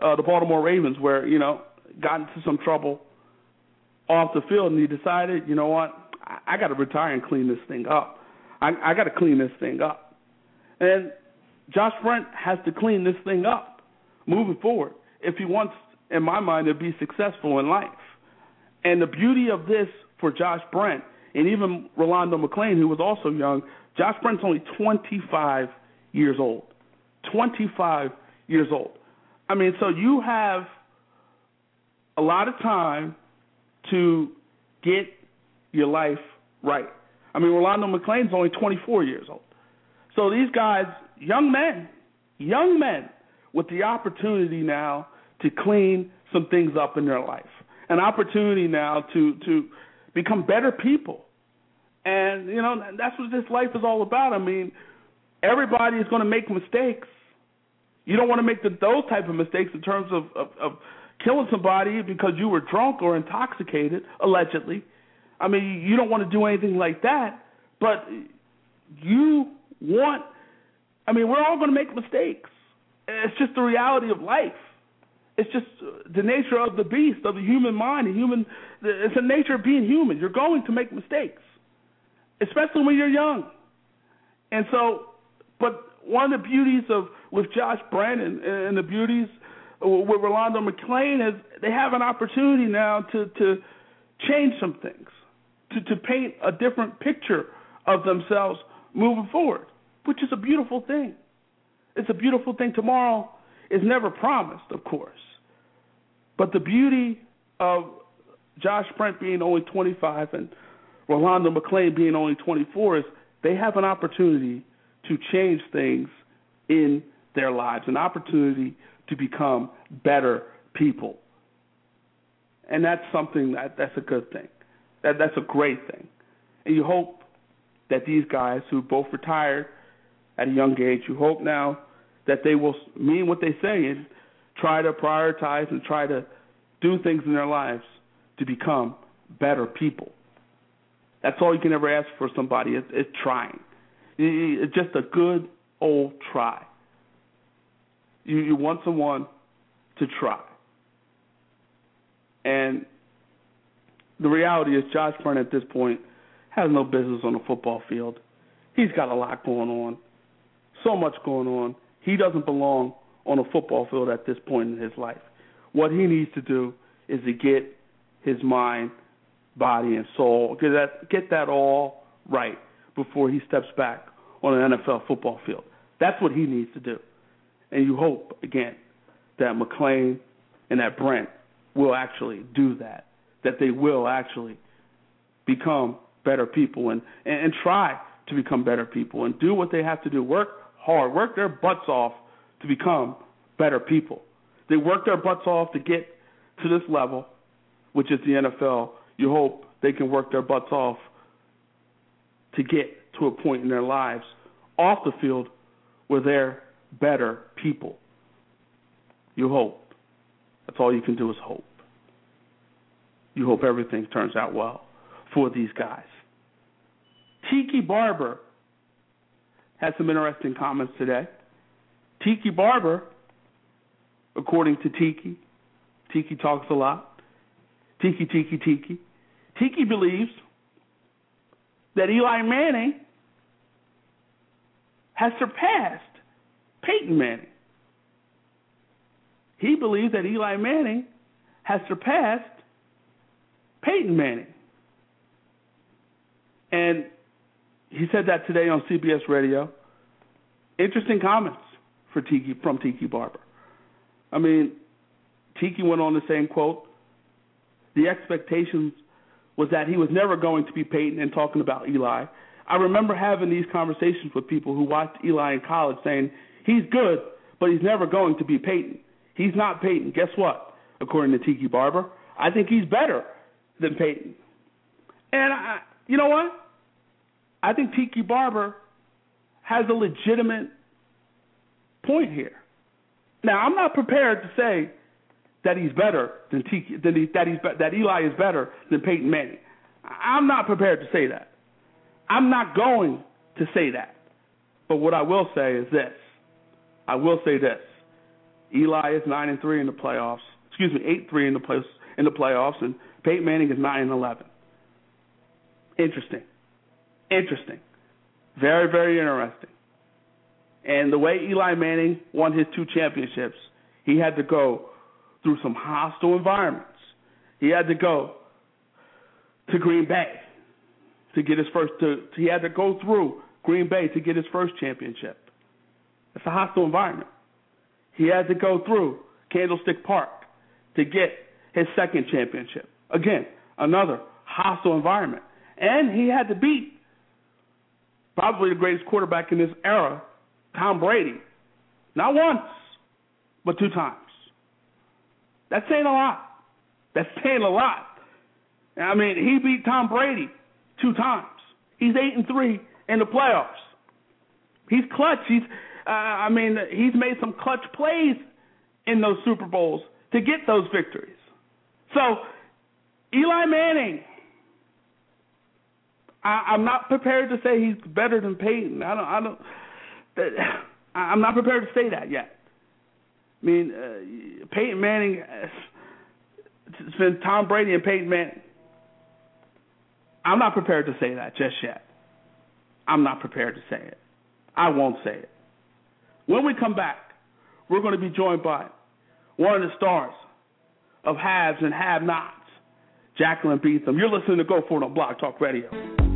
uh, the Baltimore Ravens, where you know got into some trouble off the field, and he decided, you know what, I, I got to retire and clean this thing up. I, I got to clean this thing up. And Josh Brent has to clean this thing up moving forward if he wants, in my mind, to be successful in life. And the beauty of this for Josh Brent and even Rolando McClain, who was also young, Josh Brent's only 25 years old. 25 years old. I mean, so you have a lot of time to get your life right. I mean, Rolando McClain's only 24 years old. So these guys, young men, young men with the opportunity now to clean some things up in their life, an opportunity now to to become better people. And you know that's what this life is all about. I mean, everybody is going to make mistakes. You don't want to make the, those type of mistakes in terms of, of, of killing somebody because you were drunk or intoxicated, allegedly. I mean, you don't want to do anything like that, but you want. I mean, we're all going to make mistakes. It's just the reality of life. It's just the nature of the beast, of the human mind, the human. It's the nature of being human. You're going to make mistakes, especially when you're young. And so, but one of the beauties of with Josh Brent and, and the beauties with Rolando McClain is they have an opportunity now to to change some things, to to paint a different picture of themselves moving forward, which is a beautiful thing. It's a beautiful thing. Tomorrow is never promised, of course, but the beauty of Josh Brent being only 25 and Rolando McClain being only 24 is they have an opportunity to change things in their lives, an opportunity to become better people. And that's something that that's a good thing. That that's a great thing. And you hope that these guys who both retired at a young age, you hope now that they will mean what they say and try to prioritize and try to do things in their lives to become better people. That's all you can ever ask for somebody is, is trying. It's just a good old try. You, you want someone to try. And the reality is, Josh Brent at this point has no business on the football field. He's got a lot going on, so much going on. He doesn't belong on a football field at this point in his life. What he needs to do is to get his mind, body, and soul get that get that all right before he steps back on an NFL football field. That's what he needs to do. And you hope, again, that McClain and that Brent will actually do that, that they will actually become better people and, and, and try to become better people and do what they have to do. Work hard, work their butts off to become better people. They work their butts off to get to this level, which is the NFL. You hope they can work their butts off to get to a point in their lives off the field where they're better people. You hope. That's all you can do is hope. You hope everything turns out well for these guys. Tiki Barber had some interesting comments today. Tiki Barber, according to Tiki, Tiki talks a lot. Tiki, Tiki, Tiki. Tiki believes that Eli Manning has surpassed Peyton Manning. He believes that Eli Manning has surpassed Peyton Manning. And he said that today on CBS Radio. Interesting comments for Tiki from Tiki Barber. I mean, Tiki went on to say, quote, the expectations was that he was never going to be Peyton and talking about Eli. I remember having these conversations with people who watched Eli in college saying, he's good, but he's never going to be Peyton. He's not Peyton. Guess what? According to Tiki Barber, I think he's better than Peyton. And I, you know what? I think Tiki Barber has a legitimate point here. Now, I'm not prepared to say that he's better than Tiki, than he, that he's that Eli is better than Peyton Manning. I'm not prepared to say that. I'm not going to say that. But what I will say is this. I will say this. Eli is nine and three in the playoffs. Excuse me, eight three in the place in the playoffs, and Peyton Manning is nine and eleven. Interesting. Interesting. Very, very interesting. And the way Eli Manning won his two championships, he had to go through some hostile environments. He had to go to Green Bay to get his first. To, he had to go through Green Bay to get his first championship. It's a hostile environment. He had to go through Candlestick Park to get his second championship. Again, another hostile environment. And he had to beat probably the greatest quarterback in this era, Tom Brady. Not once, but two times. That's saying a lot. That's saying a lot. I mean, he beat Tom Brady two times. He's eight and three in the playoffs. He's clutch. He's, uh, I mean, he's made some clutch plays in those Super Bowls to get those victories. So, Eli Manning, I, I'm not prepared to say he's better than Peyton. I don't. I don't. I'm not prepared to say that yet. I mean, uh, Peyton Manning. It's been Tom Brady and Peyton Manning. I'm not prepared to say that just yet. I'm not prepared to say it. I won't say it. When we come back, we're going to be joined by one of the stars of haves and have nots, Jaclyn Betham. You're listening to Go For It on Blog Talk Radio.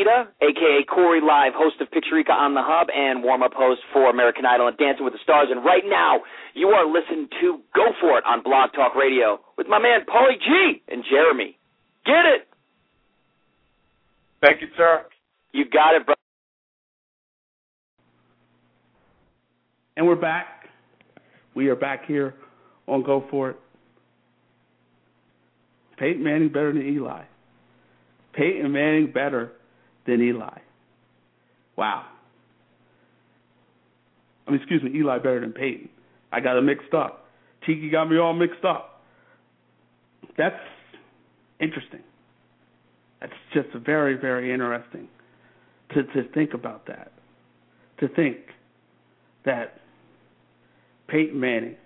Almeida, aka Corey Live, host of Pictureka on the Hub and warm up host for American Idol and Dancing with the Stars. And right now, you are listening to Go For It on Blog Talk Radio with my man Paulie G and Jeremy. Get it? Thank you, sir. You got it, bro. And we're back. We are back here on Go For It. Peyton Manning better than Eli. Peyton Manning better than Eli. Wow. I mean, excuse me, Eli better than Peyton. I got it mixed up. Tiki got me all mixed up. That's interesting. That's just very, very interesting to to think about that. To think that Peyton Manning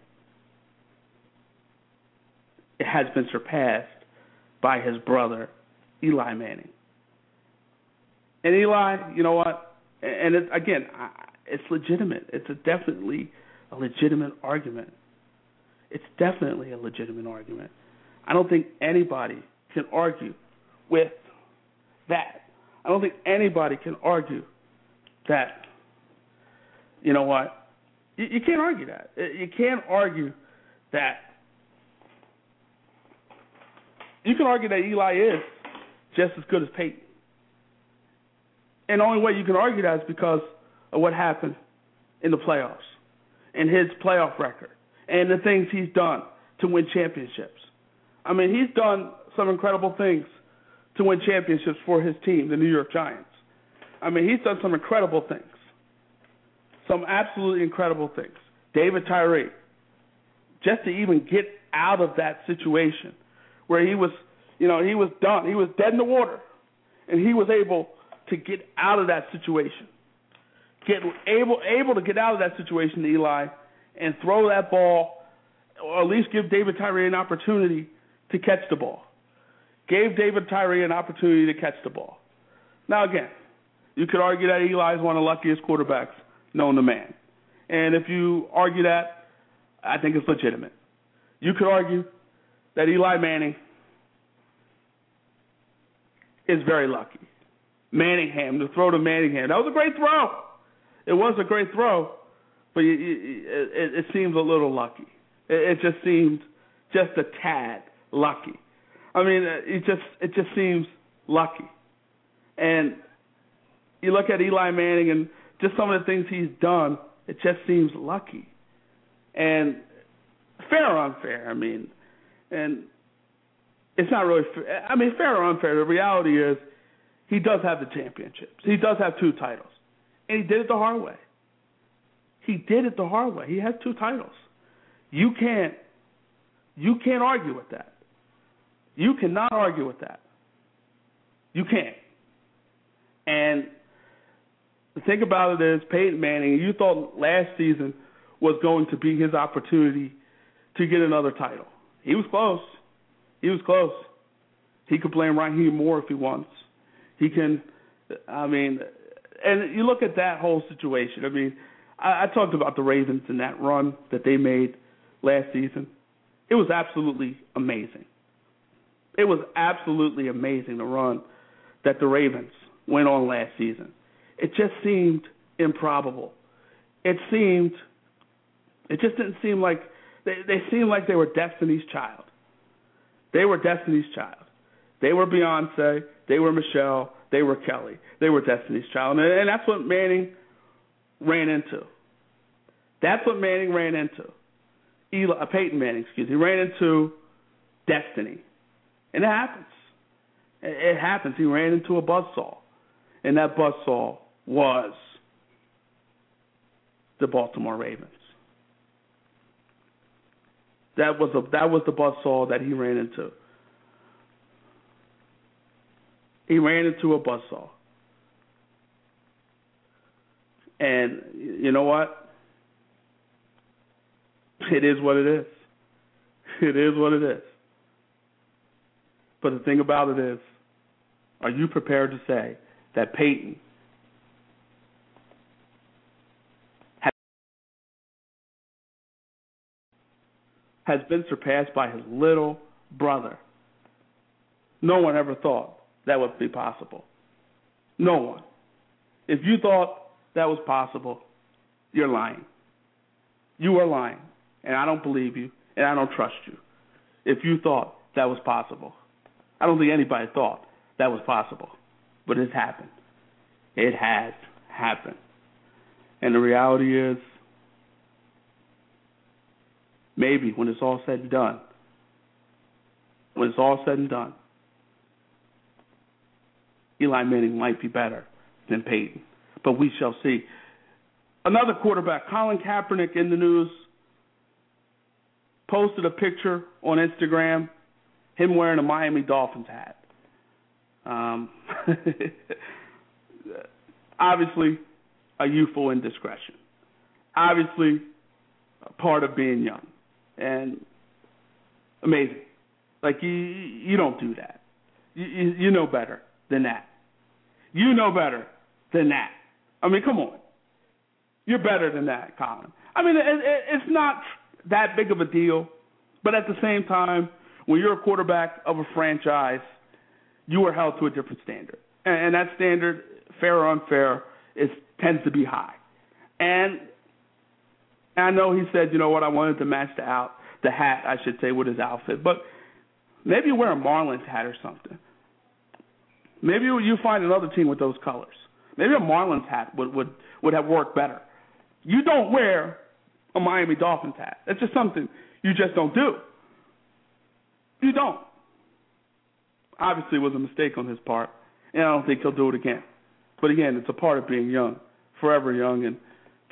has been surpassed by his brother Eli Manning. And Eli, you know what? And it, again, it's legitimate. It's a definitely a legitimate argument. It's definitely a legitimate argument. I don't think anybody can argue with that. I don't think anybody can argue that you know what you, you can't argue that uh, you can't argue that you can argue that Eli is just as good as Peyton. And the only way you can argue that is because of what happened in the playoffs and his playoff record and the things he's done to win championships. I mean, he's done some incredible things to win championships for his team, the New York Giants. I mean, he's done some incredible things. Some absolutely incredible things. David Tyree, just to even get out of that situation where he was, you know, he was done. He was dead in the water. And he was able to get out of that situation. Get able able to get out of that situation, Eli, and throw that ball or at least give David Tyree an opportunity to catch the ball. Gave David Tyree an opportunity to catch the ball. Now again, you could argue that Eli is one of the luckiest quarterbacks known to man. And if you argue that, I think it's legitimate. You could argue that Eli Manning is very lucky. Manningham, the throw to Manningham, that was a great throw. It was a great throw, but it, it, it seems a little lucky. It, it just seems just a tad lucky. I mean, uh, it just it just seems lucky. And you look at Eli Manning and just some of the things he's done, it just seems lucky. And fair or unfair, I mean, and it's not really. Fair. I mean, fair or unfair. The reality is, he does have the championships. He does have two titles, and he did it the hard way. He did it the hard way. He has two titles. You can't. You can't argue with that. You cannot argue with that. You can't. And the thing about it is, Peyton Manning, you thought last season was going to be his opportunity to get another title. He was close. He was close. He could blame Rahim Moore if he wants. He can, I mean, and you look at that whole situation. I mean, I, I talked about the Ravens and that run that they made last season. It was absolutely amazing. It was absolutely amazing the run that the Ravens went on last season. It just seemed improbable. It seemed, it just didn't seem like they, they seemed like they were Destiny's Child. They were Destiny's Child. They were Beyonce. They were Michelle. They were Kelly. They were Destiny's Child, and, and that's what Manning ran into. That's what Manning ran into. Eli, uh, Peyton Manning, excuse me, He ran into destiny, and it happens. It, it happens. He ran into a buzzsaw, and that buzzsaw was the Baltimore Ravens. That was a that was the buzzsaw that he ran into. He ran into a buzzsaw. And you know what? It is what it is. It is what it is. But the thing about it is, are you prepared to say that Peyton has been surpassed by his little brother. No one ever thought that would be possible. No one. If you thought that was possible, you're lying. You are lying. And I don't believe you, and I don't trust you. If you thought that was possible, I don't think anybody thought that was possible. But it's happened. It has happened. And the reality is, Maybe when it's all said and done. When it's all said and done, Eli Manning might be better than Peyton. But we shall see. Another quarterback, Colin Kaepernick, in the news, posted a picture on Instagram, him wearing a Miami Dolphins hat. Um, obviously, a youthful indiscretion. Obviously, part of being young and amazing. Like you, you don't do that. You, you, you know better than that. You know better than that. I mean, come on. You're better than that, Colin. I mean, it, it, it's not that big of a deal, but at the same time, when you're a quarterback of a franchise, you are held to a different standard, and, and that standard, fair or unfair, is tends to be high. And I know he said, you know what, I wanted to match the out the hat, I should say, with his outfit. But maybe wear a Marlins hat or something. Maybe you find another team with those colors. Maybe a Marlins hat would would would have worked better. You don't wear a Miami Dolphins hat. That's just something you just don't do. You don't. Obviously, it was a mistake on his part, and I don't think he'll do it again. But again, it's a part of being young, forever young, and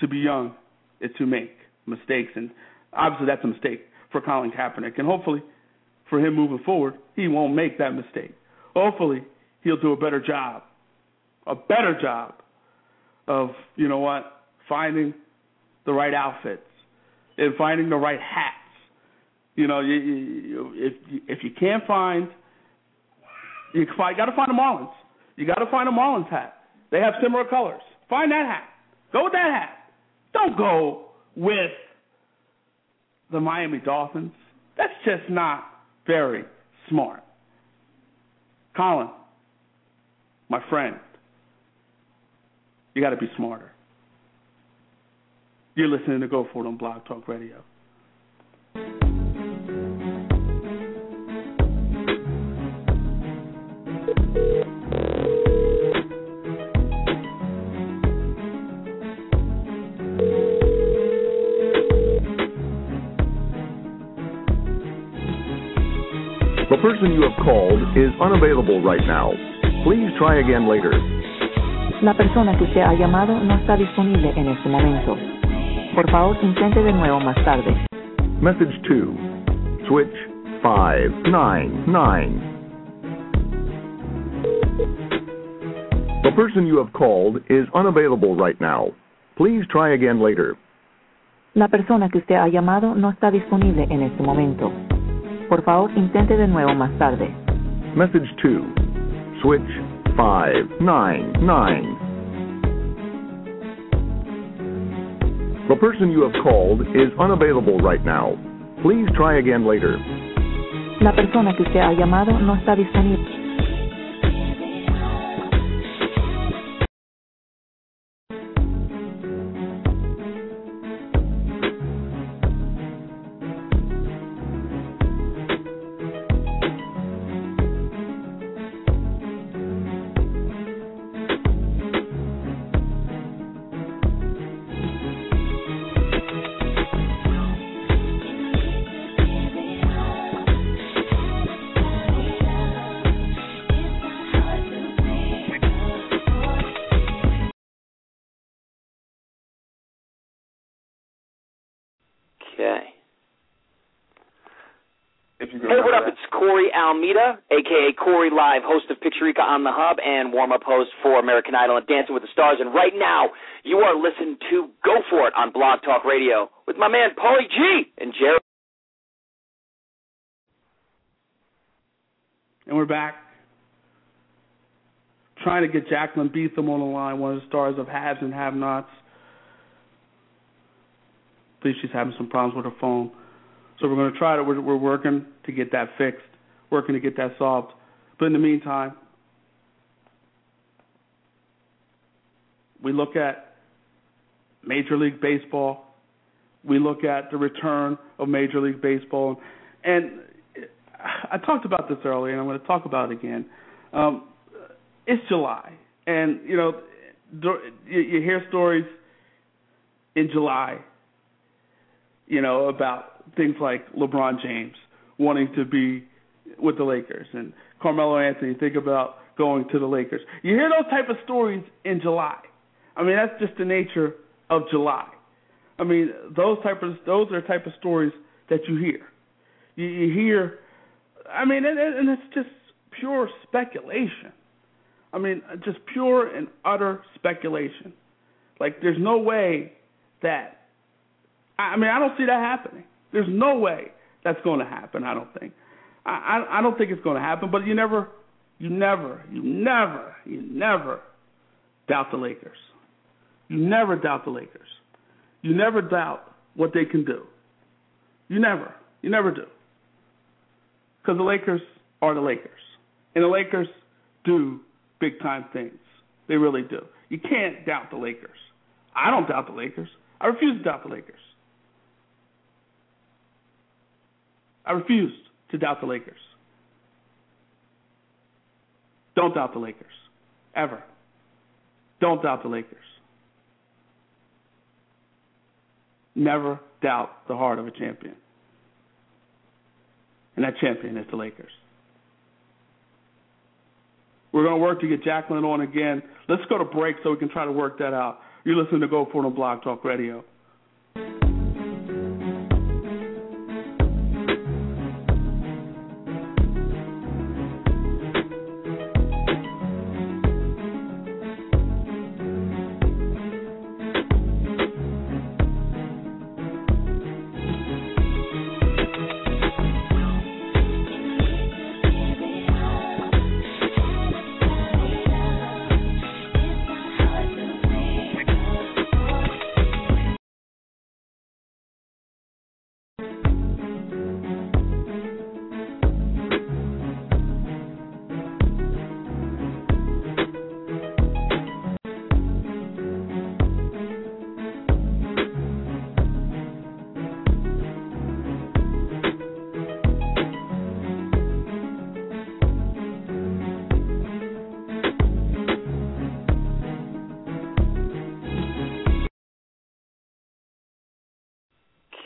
to be young is to make mistakes, and obviously that's a mistake for Colin Kaepernick, and hopefully for him moving forward, he won't make that mistake. Hopefully, he'll do a better job, a better job of you know what, finding the right outfits and finding the right hats. You know, you, you, if if you can't find, you got to find a Marlins. You got to find a Marlins hat. They have similar colors. Find that hat. Go with that hat. Don't go with the Miami Dolphins. That's just not very smart. Colin, my friend, you got to be smarter. You're listening to Go For It on Blog Talk Radio. The person you have called is unavailable right now. Please try again later. La persona que usted ha llamado no está disponible en este momento. Por favor, intente de nuevo más tarde. Message 2. Switch 599. The person you have called is unavailable right now. Please try again later. La persona que usted ha llamado no está disponible en este momento. Por favor, intente de nuevo más tarde. Message 2. Switch 599. The person you have called is unavailable right now. Please try again later. La persona que usted ha llamado no está disponible. Almeida, aka Corey Live, host of Pictureka on the Hub and warm-up host for American Idol and Dancing with the Stars. And right now, you are listening to Go For It on Blog Talk Radio with my man Paulie G and Jerry. And we're back. Trying to get Jaclyn Betham on the line, one of the stars of Haves and Have Nots. I believe she's having some problems with her phone. So we're going to try to, we're, we're working to get that fixed, working to get that solved. But in the meantime, we look at Major League Baseball. We look at the return of Major League Baseball. And I talked about this earlier, and I'm going to talk about it again. Um, it's July, and you know, you, you hear stories in July, you know, about things like LeBron James wanting to be with the Lakers, and Carmelo Anthony think about going to the Lakers. You hear those type of stories in July. I mean, that's just the nature of July. I mean, those type of those are type of stories that you hear. You, you hear I mean, and, and it's just pure speculation. I mean, just pure and utter speculation. Like, there's no way that. I mean, I don't see that happening. There's no way that's going to happen. I don't think. I I, don't think it's going to happen. But you never, you never, you never, you never doubt the Lakers. You never doubt the Lakers. You never doubt what they can do. You never, you never do because the Lakers are the Lakers, and the Lakers do big time things. They really do. You can't doubt the Lakers. I don't doubt the Lakers. I refuse to doubt the Lakers. I refuse to doubt the Lakers. Don't doubt the Lakers. Ever. Don't doubt the Lakers. Never doubt the heart of a champion. And that champion is the Lakers. We're going to work to get Jaclyn on again. Let's go to break so we can try to work that out. You're listening to Go For It on Blog Talk Radio.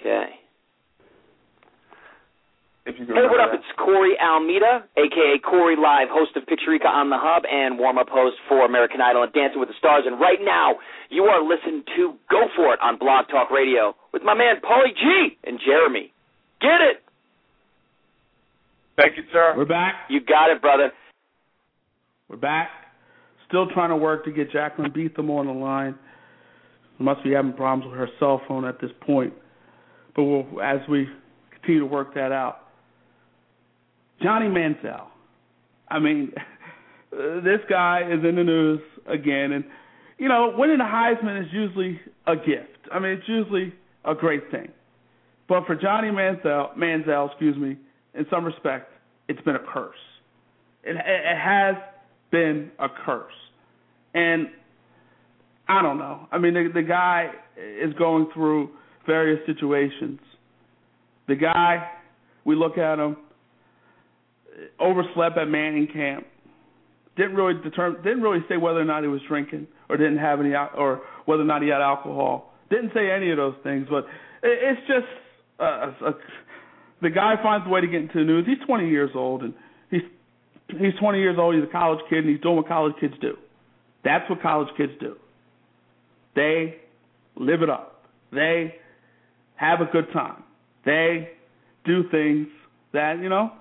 Okay. Hey, what up? It's Corey Almeida, aka Corey Live, host of Pictureka on the Hub and warm-up host for American Idol and Dancing with the Stars. And right now, you are listening to Go For It on Blog Talk Radio with my man Paulie G and Jeremy. Get it? Thank you, sir. We're back. You got it, brother. We're back. Still trying to work to get Jaclyn Betham on the line. Must be having problems with her cell phone at this point. But we'll, as we continue to work that out, Johnny Manziel. I mean, this guy is in the news again, and you know, winning the Heisman is usually a gift. I mean, it's usually a great thing. But for Johnny Manziel, Manziel, excuse me, in some respect, it's been a curse. It, it has been a curse, and I don't know. I mean, the, the guy is going through various situations. The guy, we look at him, overslept at Manning camp. Didn't really determine, didn't really say whether or not he was drinking or didn't have any, or whether or not he had alcohol. Didn't say any of those things, but it's just uh, a, the guy finds a way to get into the news. He's 20 years old, and he's he's 20 years old. He's a college kid, and he's doing what college kids do. That's what college kids do. They live it up. They have a good time. They do things that, you know,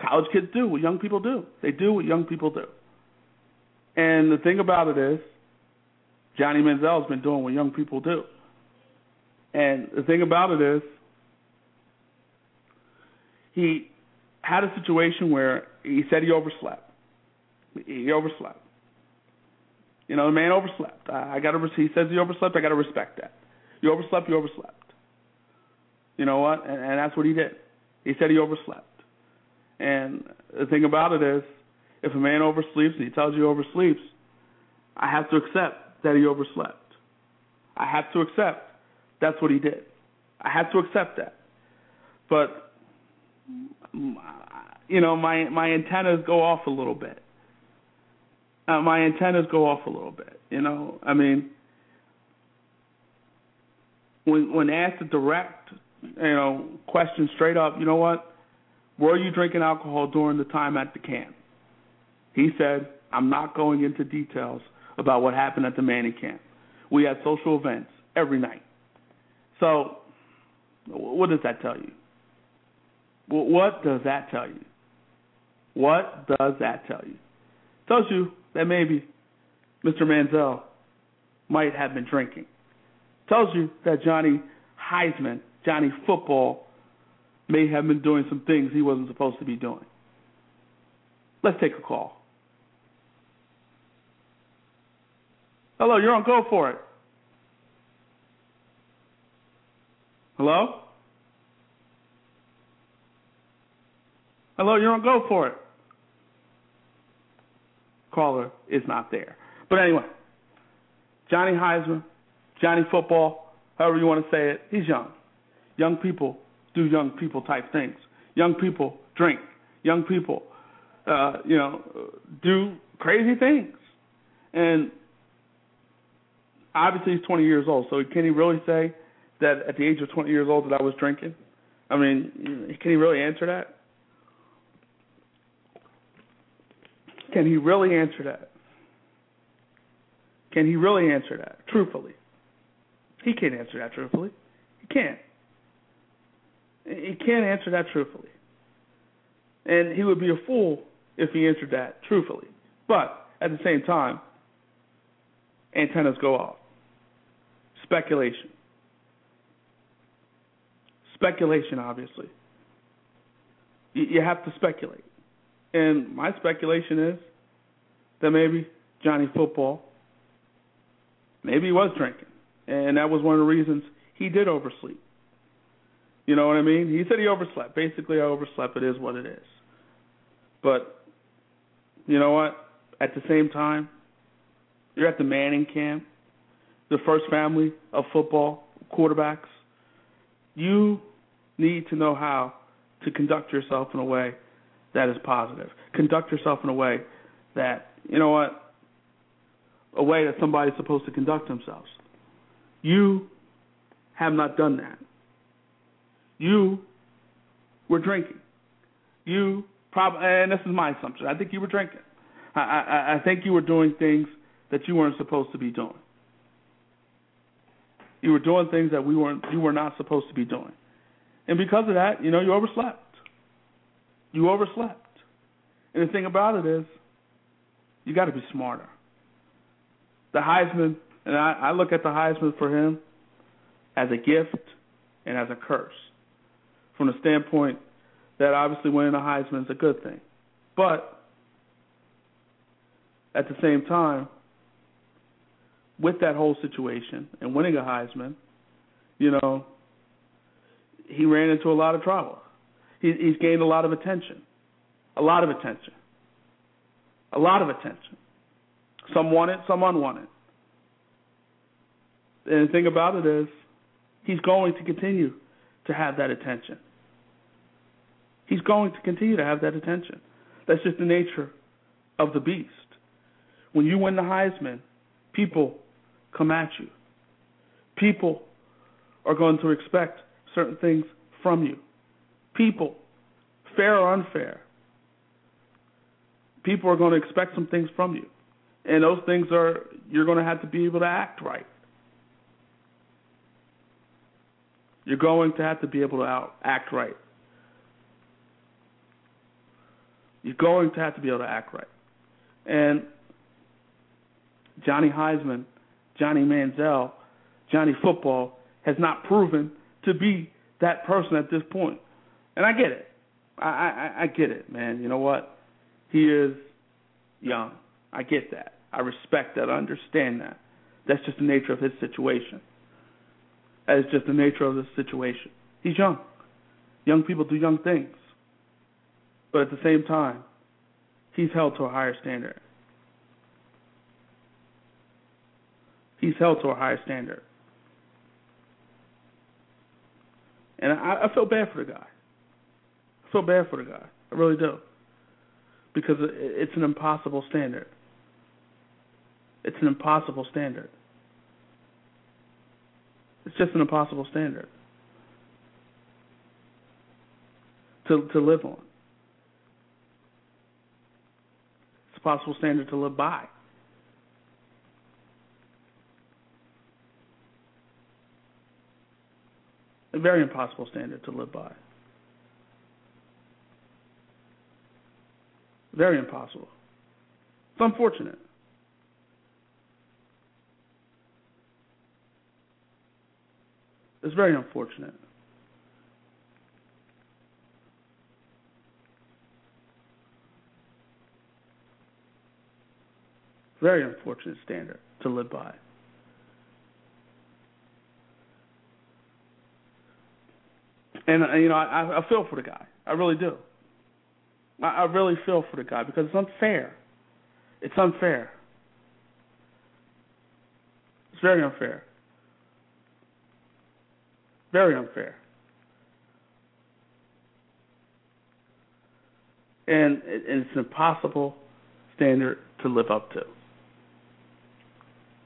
college kids do, what young people do. They do what young people do. And the thing about it is, Johnny Manziel's been doing what young people do. And the thing about it is, he had a situation where he said he overslept. He overslept. You know, the man overslept. I, I got to. He says he overslept. I got to respect that. You overslept. You overslept. You know what? And, and that's what he did. He said he overslept. And the thing about it is, if a man oversleeps and he tells you he oversleeps, I have to accept that he overslept. I have to accept that's what he did. I have to accept that. But you know, my my antennas go off a little bit. Uh, my antennas go off a little bit. You know, I mean, when when asked a direct, you know, question straight up, you know what? Were you drinking alcohol during the time at the camp? He said, I'm not going into details about what happened at the Manning camp. We had social events every night. So, what does that tell you? What does that tell you? What does that tell you? It tells you that maybe Mr. Manziel might have been drinking. It tells you that Johnny Heisman, Johnny Football, may have been doing some things he wasn't supposed to be doing. Let's take a call. Hello, you're on Go For It. Hello? Hello, you're on Go For It. Caller is not there. But anyway, Johnny Heisman, Johnny Football, however you want to say it, he's young. Young people do young people type things. Young people drink. Young people, uh, you know, do crazy things. And obviously he's 20 years old, so can he really say that at the age of 20 years old that I was drinking? I mean, can he really answer that? Can he really answer that? Can he really answer that truthfully? He can't answer that truthfully. He can't. He can't answer that truthfully. And he would be a fool if he answered that truthfully. But at the same time, antennas go off. Speculation. Speculation, obviously. You have to speculate. And my speculation is that maybe Johnny Football, maybe he was drinking. And that was one of the reasons he did oversleep. You know what I mean? He said he overslept. Basically, I overslept. It is what it is. But you know what? At the same time, you're at the Manning camp, the first family of football quarterbacks. You need to know how to conduct yourself in a way that is positive. Conduct yourself in a way that, you know what, a way that somebody's supposed to conduct themselves. You have not done that. You were drinking. You probably, and this is my assumption. I think you were drinking. I, I, I think you were doing things that you weren't supposed to be doing. You were doing things that we weren't, you were not supposed to be doing, and because of that, you know, you overslept. You overslept. And the thing about it is, you got to be smarter. The Heisman, and I, I look at the Heisman for him as a gift and as a curse. From the standpoint that obviously winning a Heisman is a good thing. But at the same time, with that whole situation and winning a Heisman, you know, he ran into a lot of trouble. He, he's gained a lot of attention, a lot of attention, a lot of attention. Some want it, some unwanted. And the thing about it is, he's going to continue to have that attention. He's going to continue to have that attention. That's just the nature of the beast. When you win the Heisman, people come at you. People are going to expect certain things from you. People, fair or unfair, people are going to expect some things from you. And those things are, you're going to have to be able to act right. You're going to have to be able to out, act right. You're going to have to be able to act right. And Johnny Heisman, Johnny Manziel, Johnny Football has not proven to be that person at this point. And I get it. I, I, I get it, man. You know what? He is young. I get that. I respect that. I understand that. That's just the nature of his situation. Is just the nature of the situation. He's young. Young people do young things. But at the same time, he's held to a higher standard. He's held to a higher standard. And I, I feel bad for the guy. I feel bad for the guy. I really do. Because it's an impossible standard. It's an impossible standard. It's just an impossible standard to to live on. It's a possible standard to live by. A very impossible standard to live by. Very impossible. It's unfortunate. It's very unfortunate. Very unfortunate standard to live by. And uh, you know, I, I feel for the guy. I really do. I, I really feel for the guy because it's unfair. It's unfair. It's very unfair. Very unfair. And it's an impossible standard to live up to.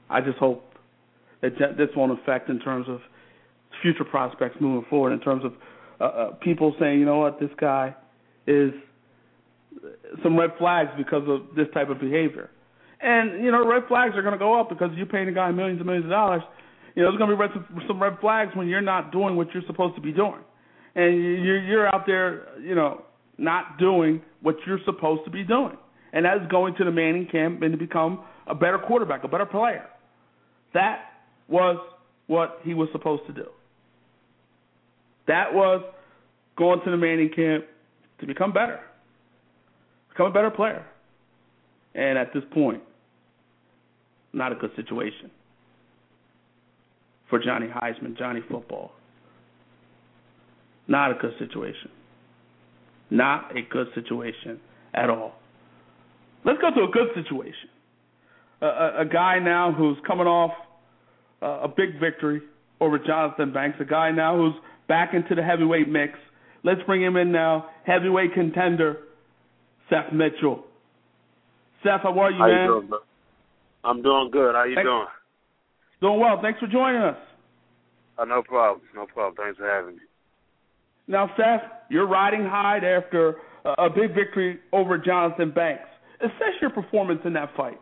I just hope that this won't affect in terms of future prospects moving forward, in terms of uh, uh, people saying, you know what, this guy is some red flags because of this type of behavior. And you know, red flags are going to go up because you're paying a guy millions and millions of dollars. You know, there's going to be red, some red flags when you're not doing what you're supposed to be doing, and you're you're out there, you know, not doing what you're supposed to be doing, and that is going to the Manning camp and to become a better quarterback, a better player. That was what he was supposed to do. That was going to the Manning camp to become better, become a better player. And at this point, not a good situation for Johnny Heisman, Johnny Football. Not a good situation. Not a good situation at all. Let's go to a good situation. A, a, a guy now who's coming off uh, a big victory over Jonathan Banks, a guy now who's back into the heavyweight mix. Let's bring him in now, heavyweight contender, Seth Mitchell. Seth, how are you, how man? You doing, I'm doing good. How you Thanks. doing? Doing well. Thanks for joining us. Uh, no problem. No problem. Thanks for having me. Now, Seth, you're riding high after a big victory over Jonathan Banks. Assess your performance in that fight.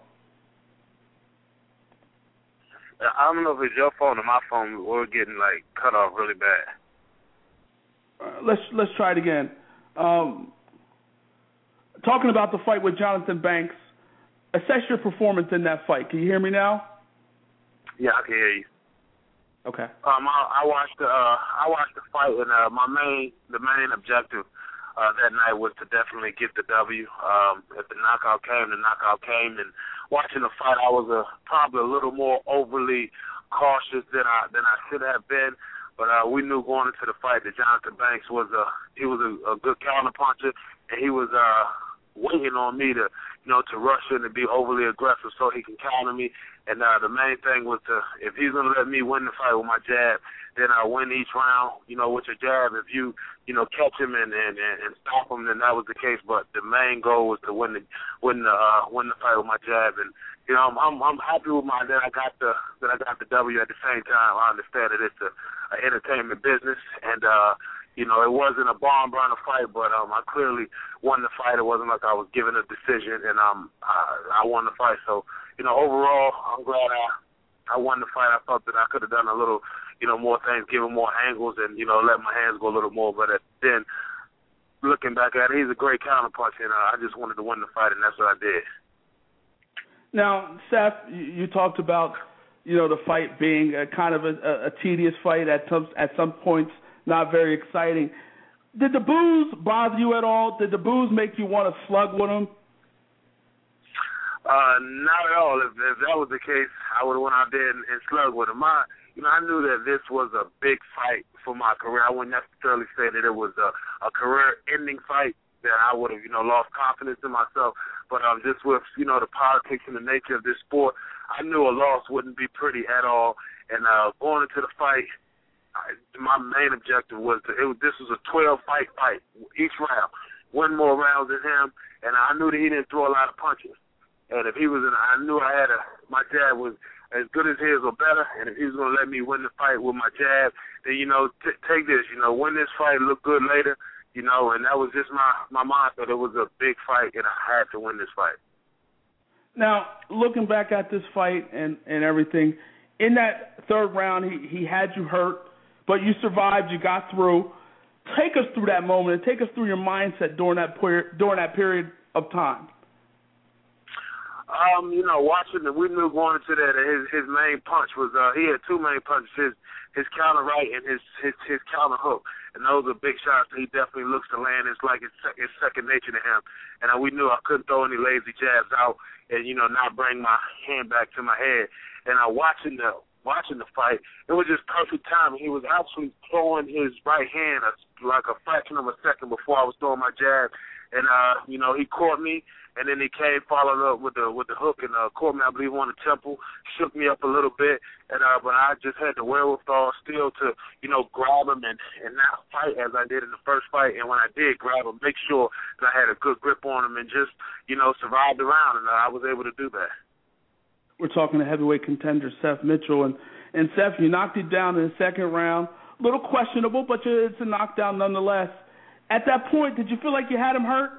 I don't know if it's your phone or my phone. We're getting like cut off really bad. Uh, let's let's try it again. Um, talking about the fight with Jonathan Banks, assess your performance in that fight. Can you hear me now? Yeah, I can hear you. Okay. Um, I, I watched the uh, I watched the fight, and uh, my main the main objective uh, that night was to definitely get the W. Um, if the knockout came, the knockout came, and watching the fight, I was uh, probably a little more overly cautious than I than I should have been. But uh, we knew going into the fight that Jonathan Banks was a he was a, a good counter puncher, and he was uh, waiting on me to you know to rush in and be overly aggressive so he can counter me. And uh, the main thing was to if he's gonna let me win the fight with my jab, then I win each round. You know, with your jab, if you you know catch him and and and stop him, then that was the case. But the main goal was to win the win the uh, win the fight with my jab. And you know, I'm I'm, I'm happy with my that I got the that I got the W. At the same time, I understand that it's a, a entertainment business, and uh, you know, it wasn't a barn burner fight, but um, I clearly won the fight. It wasn't like I was given a decision, and um, I, I won the fight. So you know, overall, I'm glad I I won the fight. I thought that I could have done a little, you know, more things, given more angles, and you know, let my hands go a little more. But then, looking back at it, he's a great counterpuncher, and uh, I just wanted to win the fight, and that's what I did. Now, Seth, you, talked about you know the fight being a kind of a, a, a tedious fight at some at some points, not very exciting. Did the boos bother you at all? Did the boos make you want to slug with them? Uh, not at all. If, if that was the case, I would have went out there and, and slugged with him. I, you know, I knew that this was a big fight for my career. I wouldn't necessarily say that it was a, a career-ending fight that I would have, you know, lost confidence in myself. But um, just with, you know, the politics and the nature of this sport, I knew a loss wouldn't be pretty at all. And uh, going into the fight, I, my main objective was to, it was this was a 12 fight fight each round, one more rounds than him, and I knew that he didn't throw a lot of punches. And if he was in, I knew I had a my jab was as good as his or better. And if he was gonna let me win the fight with my jab, then you know t- take this, you know, win this fight, look good later, you know. And that was just my my mindset. It was a big fight, and I had to win this fight. Now, looking back at this fight and and everything, in that third round, he he had you hurt, but you survived. You got through. Take us through that moment and take us through your mindset during that period during that period of time. Um, you know, watching the we knew going into that his his main punch was uh he had two main punches, his his counter right and his his his counter hook. And those are big shots that he definitely looks to land. It's like it's, it's second nature to him. And uh, we knew I couldn't throw any lazy jabs out and you know not bring my hand back to my head. And uh, watching the watching the fight, it was just perfect timing. He was actually throwing his right hand a, like a fraction of a second before I was throwing my jab, and uh, you know he caught me and then he came followed up with the with the hook and uh, caught me, I believe, on the temple, shook me up a little bit, and uh, but I just had the wherewithal still to you know grab him and and not fight as I did in the first fight, and when I did grab him, make sure that I had a good grip on him and just you know survived around, and uh, I was able to do that. We're talking to heavyweight contender Seth Mitchell, and and Seth, you knocked it down in the second round. A little questionable, but it's a knockdown nonetheless. At that point, did you feel like you had him hurt?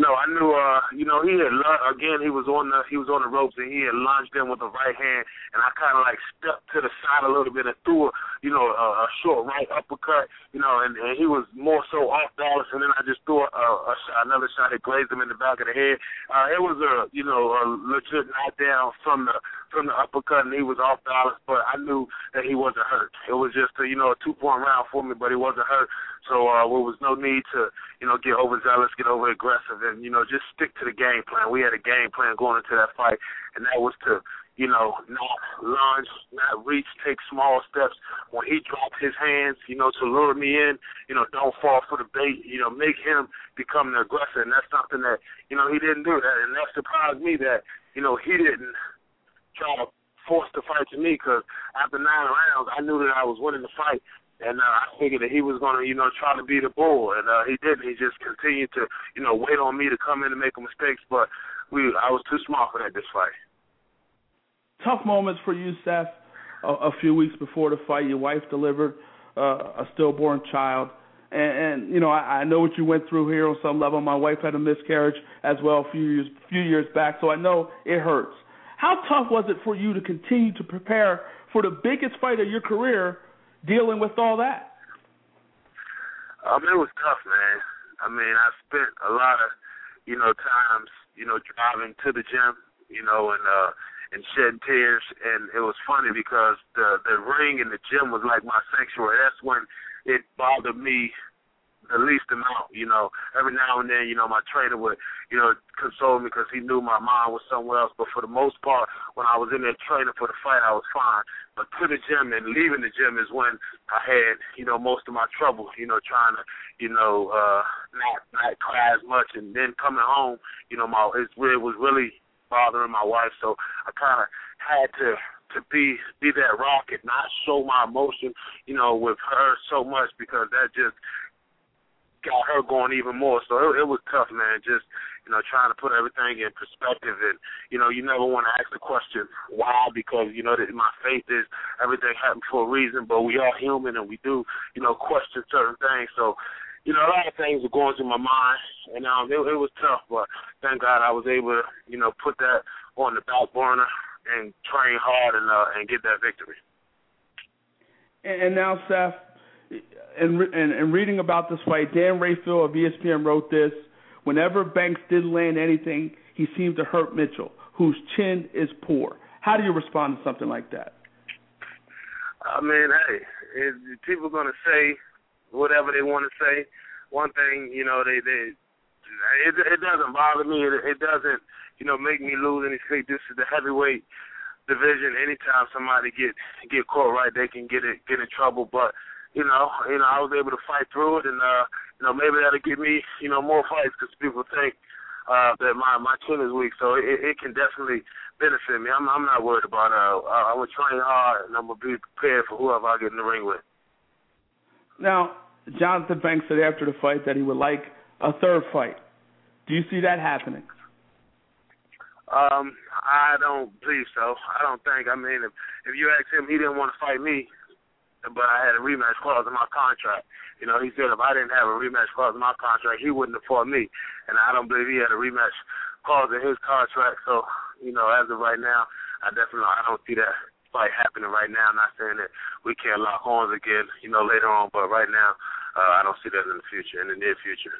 No, I knew. Uh, you know, he had again. He was on the he was on the ropes and he had lunged in with the right hand, and I kind of like stepped to the side a little bit and threw, a, you know, a, a short right uppercut. You know, and, and he was more so off balance, and then I just threw a, a shot, another shot that grazed him in the back of the head. Uh, it was a you know a legit knockdown from the from the uppercut, and he was off balance, but I knew that he wasn't hurt. It was just a, you know a two point round for me, but he wasn't hurt. So uh, there was no need to, you know, get overzealous, get over aggressive, and you know, just stick to the game plan. We had a game plan going into that fight, and that was to, you know, not lunge, not reach, take small steps. When he dropped his hands, you know, to lure me in, you know, don't fall for the bait. You know, make him become the aggressor, and that's something that, you know, he didn't do that, and that surprised me that, you know, he didn't try to force the fight to me because after nine rounds, I knew that I was winning the fight, and uh, I figured that he was going to, you know, try to be the bull, and uh, he didn't. He just continued to, you know, wait on me to come in and make mistakes. But we, I was too smart for that this fight. Tough moments for you, Seth. A, a few weeks before the fight, your wife delivered uh, a stillborn child, and, and you know, I, I know what you went through here on some level. My wife had a miscarriage as well a few years, few years back, so I know it hurts. How tough was it for you to continue to prepare for the biggest fight of your career? dealing with all that? Um, it was tough, man. I mean, I spent a lot of, you know, times, you know, driving to the gym, you know, and uh and shedding tears and it was funny because the the ring and the gym was like my sanctuary. That's when it bothered me the least amount. You know, every now and then, you know, my trainer would, you know, console me because he knew my mind was somewhere else. But for the most part, when I was in there training for the fight, I was fine. But to the gym and leaving the gym is when I had, you know, most of my trouble. You know, trying to, you know, uh, not not cry as much, and then coming home, you know, my it, was really bothering my wife. So I kind of had to to be be that rock and not show my emotion, you know, with her so much because that just got her going even more. So it, it was tough, man. Just you know, trying to put everything in perspective, and you know, you never want to ask the question why, because you know that my faith is everything happened for a reason. But we are human, and we do you know question certain things. So you know, a lot of things were going through my mind, and um, it, it was tough. But thank God I was able to you know put that on the back burner and train hard and uh, and get that victory. And now, Seth, and, and, and reading about this fight, Dan Rafael of ESPN wrote this. Whenever Banks didn't land anything, he seemed to hurt Mitchell, whose chin is poor. How do you respond to something like that? I mean, hey, it, people are going to say whatever they want to say. One thing, you know, they they it, it doesn't bother me. It, it doesn't, you know, make me lose any sleep. This is the heavyweight division. Anytime somebody get get caught right, they can get it get in trouble. But you know, you know, I was able to fight through it, and uh, you know, maybe that'll give me, you know, more fights because people think uh, that my my chin is weak, so it, it can definitely benefit me. I'm I'm not worried about uh, I'm gonna train hard, and I'm gonna be prepared for whoever I get in the ring with. Now, Jonathan Banks said after the fight that he would like a third fight. Do you see that happening? Um, I don't believe so. I don't think. I mean, if if you ask him, he didn't want to fight me but I had a rematch clause in my contract. You know, he said if I didn't have a rematch clause in my contract, he wouldn't have fought me, and I don't believe he had a rematch clause in his contract. So, you know, as of right now, I definitely I don't see that fight happening right now. I'm not saying that we can't lock horns again, you know, later on, but right now, uh, I don't see that in the future, in the near future.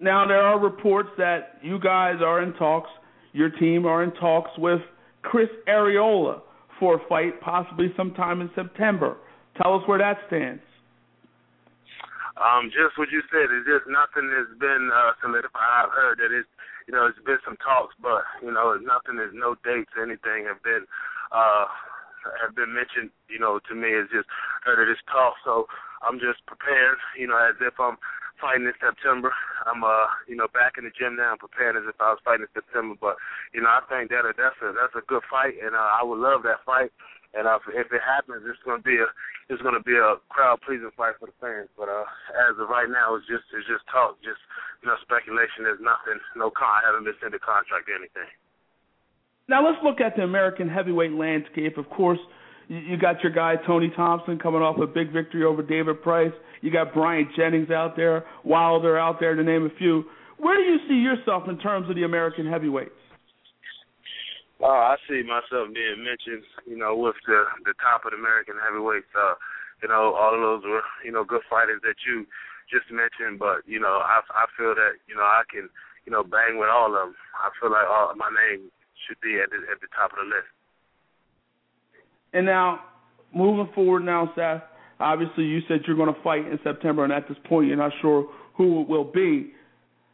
Now there are reports that you guys are in talks, your team are in talks with Chris Arreola for a fight, possibly sometime in September. Tell us where that stands. Um, just what you said. It's just nothing has been uh, solidified. I've heard that it's, you know, it's been some talks, but you know, nothing is no dates, anything have been uh, have been mentioned. You know, to me, it's just heard that it's talk. So I'm just prepared. You know, as if I'm fighting in September. I'm uh you know back in the gym now, I'm preparing as if I was fighting in September. But you know I think that that's a that's a good fight, and uh, I would love that fight. And uh, if it happens, it's gonna be a it's gonna be a crowd pleasing fight for the fans. But uh, as of right now, it's just it's just talk, just you know speculation. There's nothing, no con. I haven't been sent a contract or anything. Now let's look at the American heavyweight landscape. Of course, you got your guy Tony Thompson coming off a big victory over David Price. You got Bryant Jennings out there, Wilder out there, to name a few. Where do you see yourself in terms of the American heavyweights? Oh, I see myself being mentioned, you know, with the the top of the American heavyweights. Uh, you know, all of those were, you know, good fighters that you just mentioned. But you know, I I feel that you know I can, you know, bang with all of them. I feel like all my name should be at the at the top of the list. And now, moving forward now, Seth, obviously you said you're going to fight in September, and at this point you're not sure who it will be.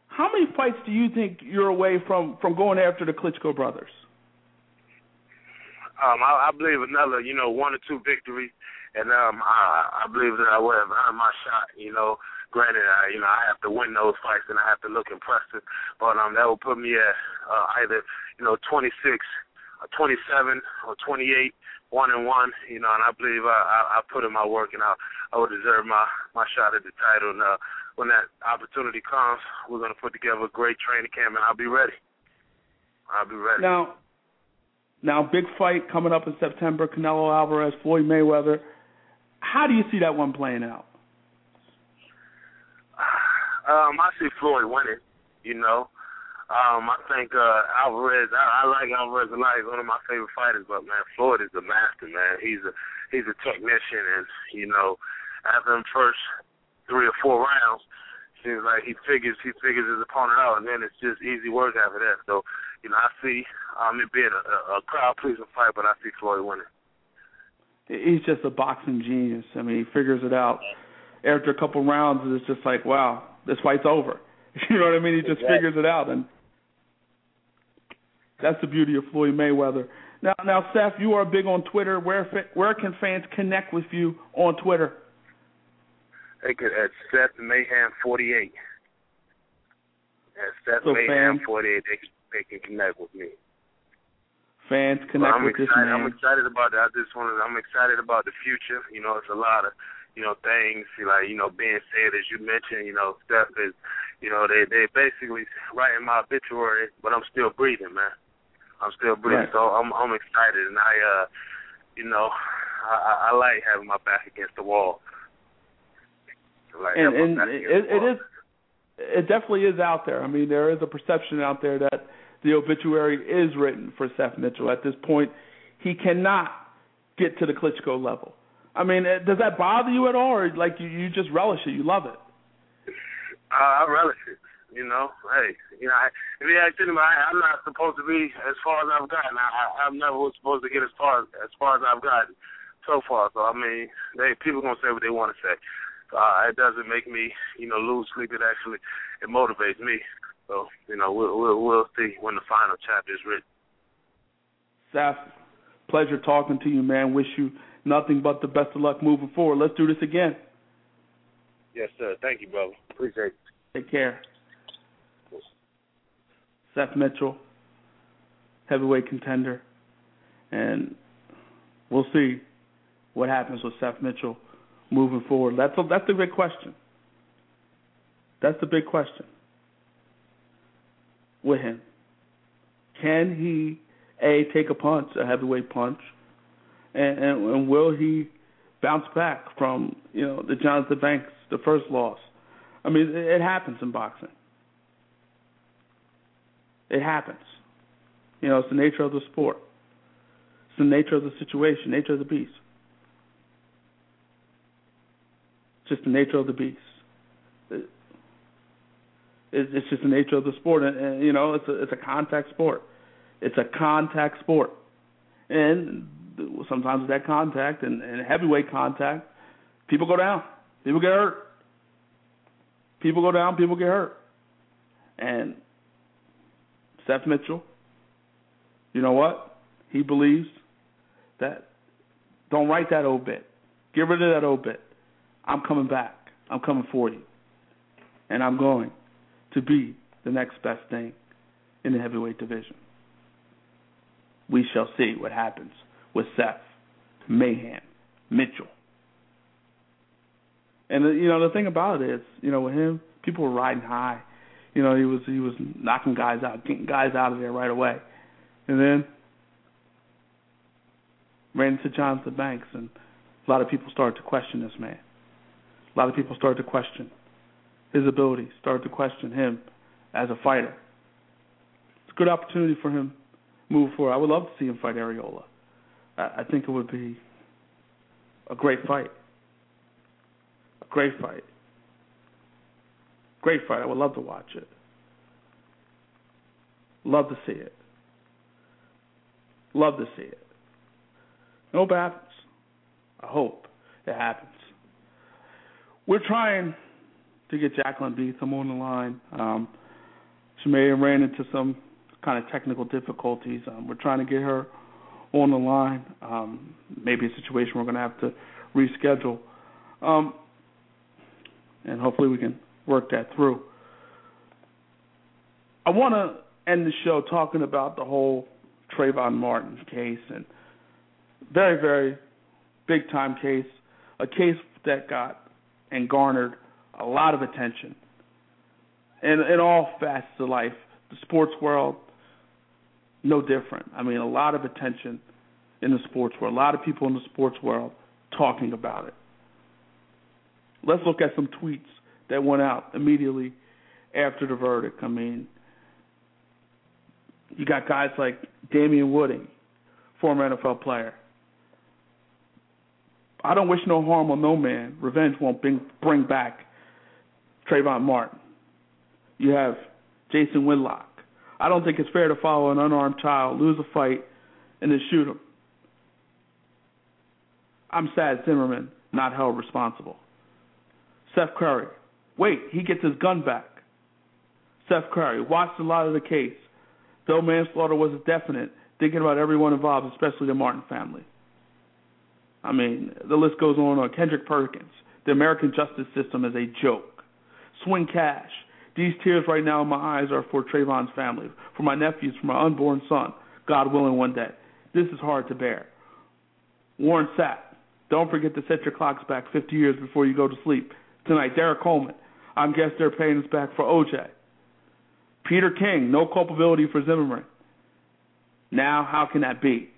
How many fights do you think you're away from from going after the Klitschko brothers? Um, I, I believe another, you know, one or two victories, and um, I, I believe that I would have earned my shot. You know, granted, I, you know, I have to win those fights, and I have to look impressive, but um, that will put me at uh, either, you know, 26, or 27, or 28 one and one, you know, and I believe I, I, I put in my work and I, I would deserve my, my shot at the title. And uh, when that opportunity comes, we're going to put together a great training camp, and I'll be ready. I'll be ready. Now, now, big fight coming up in September: Canelo Alvarez, Floyd Mayweather. How do you see that one playing out? Um, I see Floyd winning. You know, um, I think uh, Alvarez. I, I like Alvarez a lot. He's one of my favorite fighters. But man, Floyd is a master, man. He's a he's a technician, and you know, after the first three or four rounds, seems like he figures he figures his opponent out, and then it's just easy work after that. So, you know, I see um, it being a, a crowd pleasing fight, but I see Floyd winning. He's just a boxing genius. I mean, he figures it out. After a couple rounds, it's just like, wow, this fight's over. You know what I mean? He just exactly. figures it out, and that's the beauty of Floyd Mayweather. Now, now, Seth, you are big on Twitter. Where where can fans connect with you on Twitter? They could at Seth Mayhem forty eight. At Seth so Mayhem forty eight, they can they can connect with me. Fans connect well, with excited, this man. I'm excited about that. I just wanted. I'm excited about the future. You know, it's a lot of you know things like you know being said as you mentioned. You know, Steph is. You know, they they basically writing my obituary, but I'm still breathing, man. I'm still breathing, right. so I'm I'm excited, and I, uh, you know, I, I like having my back against the wall. Like and and it, it is, it definitely is out there. I mean, there is a perception out there that the obituary is written for Seth Mitchell. At this point, he cannot get to the Klitschko level. I mean, uh, does that bother you at all, or like you, you just relish it, you love it? Uh, I relish it. You know, hey, you know, I, if you ask anybody, I'm not supposed to be as far as I've gotten. I, I, I'm never supposed to get as far as, as far as I've gotten so far. So I mean, they people gonna say what they want to say. So uh, it doesn't make me, you know, lose sleep. It actually it motivates me. So you know, we'll we'll, we'll see when the final chapter is written. Seth, pleasure talking to you, man. Wish you nothing but the best of luck moving forward. Let's do this again. Yes, sir. Thank you, brother. Appreciate it. Take care. Seth Mitchell, heavyweight contender, and we'll see what happens with Seth Mitchell moving forward. That's a, that's the big question. That's the big question with him. Can he a take a punch, a heavyweight punch, and, and, and will he bounce back from you know the Jonathan Banks, the first loss? I mean, it, it happens in boxing. It happens. You know, it's the nature of the sport. It's the nature of the situation, nature of the beast. It's just the nature of the beast. it's just the nature of the sport, and, and you know, it's a it's a contact sport. It's a contact sport, and sometimes with that contact and, and heavyweight contact, people go down, people get hurt. People go down, people get hurt, and Seth Mitchell, you know what? He believes that don't write that obit. Get rid of that obit. I'm coming back. I'm coming for you. and I'm going to be the next best thing in the heavyweight division. We shall see what happens with Seth, Mayhem, Mitchell. And uh, you know the thing about it is, you know, with him, people were riding high. You know, he was he was knocking guys out, getting guys out of there right away, and then ran into Jonathan Banks, and a lot of people started to question this man. A lot of people started to question his ability, started to question him as a fighter. It's a good opportunity for him to move forward. I would love to see him fight Arreola. I, I think it would be a great fight. A great fight. Great fight. I would love to watch it. Love to see it. Love to see it. I hope it happens. I hope it happens. We're trying to get Jaclyn Betham on the line. Um, she may have ran into some kind of technical difficulties. Um, we're trying to get her on the line. Um, maybe a situation we're going to have to reschedule. Um, and hopefully we can work that through. I want to end the show talking about the whole Trayvon Martin case and very, very big time case, a case that got and garnered a lot of attention in in all facets of life. The sports world, no different. I mean, a lot of attention in the sports world. A lot of people in the sports world talking about it. Let's look at some tweets that went out immediately after the verdict. I mean, you got guys like Damien Woody, former NFL player. I don't wish no harm on no man. Revenge won't bring, bring back Trayvon Martin. You have Jason Whitlock. I don't think it's fair to follow an unarmed child, lose a fight, and then shoot him. I'm sad Zimmerman not held responsible. Seth Curry. Wait, he gets his gun back. Seth Curry watched a lot of the case. Though manslaughter was definite, thinking about everyone involved, especially the Martin family. I mean, the list goes on. on Kendrick Perkins. The American justice system is a joke. Swin Cash. These tears right now in my eyes are for Trayvon's family, for my nephews, for my unborn son. God willing, one day. This is hard to bear. Warren Sapp. Don't forget to set your clocks back 50 years before you go to sleep. Tonight, Derrick Coleman. I guess they're paying us back for OJ. Peter King, no culpability for Zimmerman. Now, how can that be?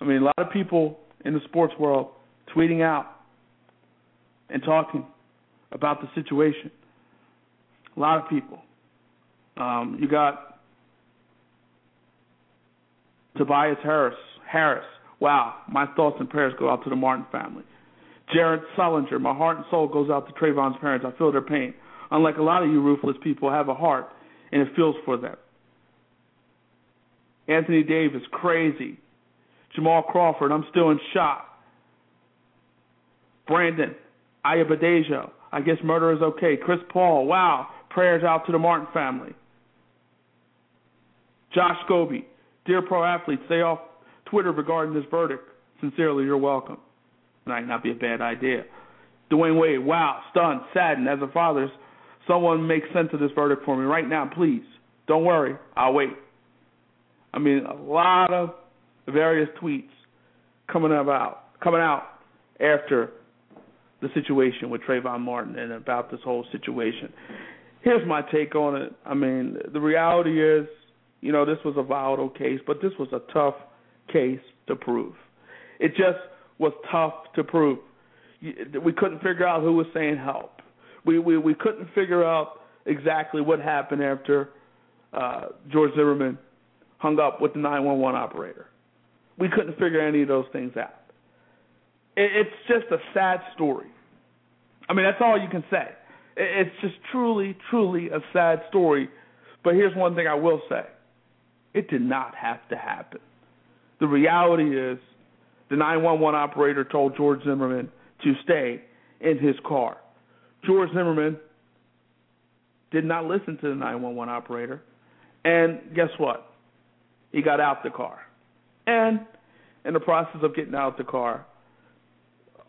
I mean, a lot of people in the sports world tweeting out and talking about the situation. A lot of people. Um, you got Tobias Harris. Harris. Wow, my thoughts and prayers go out to the Martin family. Jared Sullinger, my heart and soul goes out to Trayvon's parents. I feel their pain. Unlike a lot of you ruthless people, have a heart and it feels for them. Anthony Davis, crazy. Jamal Crawford, I'm still in shock. Brendon, Ayanbadejo, I guess murder is okay. Chris Paul, wow, prayers out to the Martin family. Josh Scobee, dear pro athletes, stay off Twitter regarding this verdict. Sincerely, you're welcome. Might not be a bad idea. Dwyane Wade, wow, stunned, saddened. As a father, someone make sense of this verdict for me right now, please. Don't worry, I'll wait. I mean, a lot of various tweets coming about coming out after the situation with Trayvon Martin and about this whole situation. Here's my take on it. I mean, the reality is, you know, this was a volatile case, but this was a tough case to prove. It just was tough to prove. We couldn't figure out who was saying help. We we we couldn't figure out exactly what happened after uh, George Zimmerman hung up with the 911 operator. We couldn't figure any of those things out. It's just a sad story. I mean, that's all you can say. It's just truly, truly a sad story. But here's one thing I will say it did not have to happen. The reality is, the 911 operator told George Zimmerman to stay in his car. George Zimmerman did not listen to the 911 operator. And guess what? He got out the car. And in the process of getting out the car,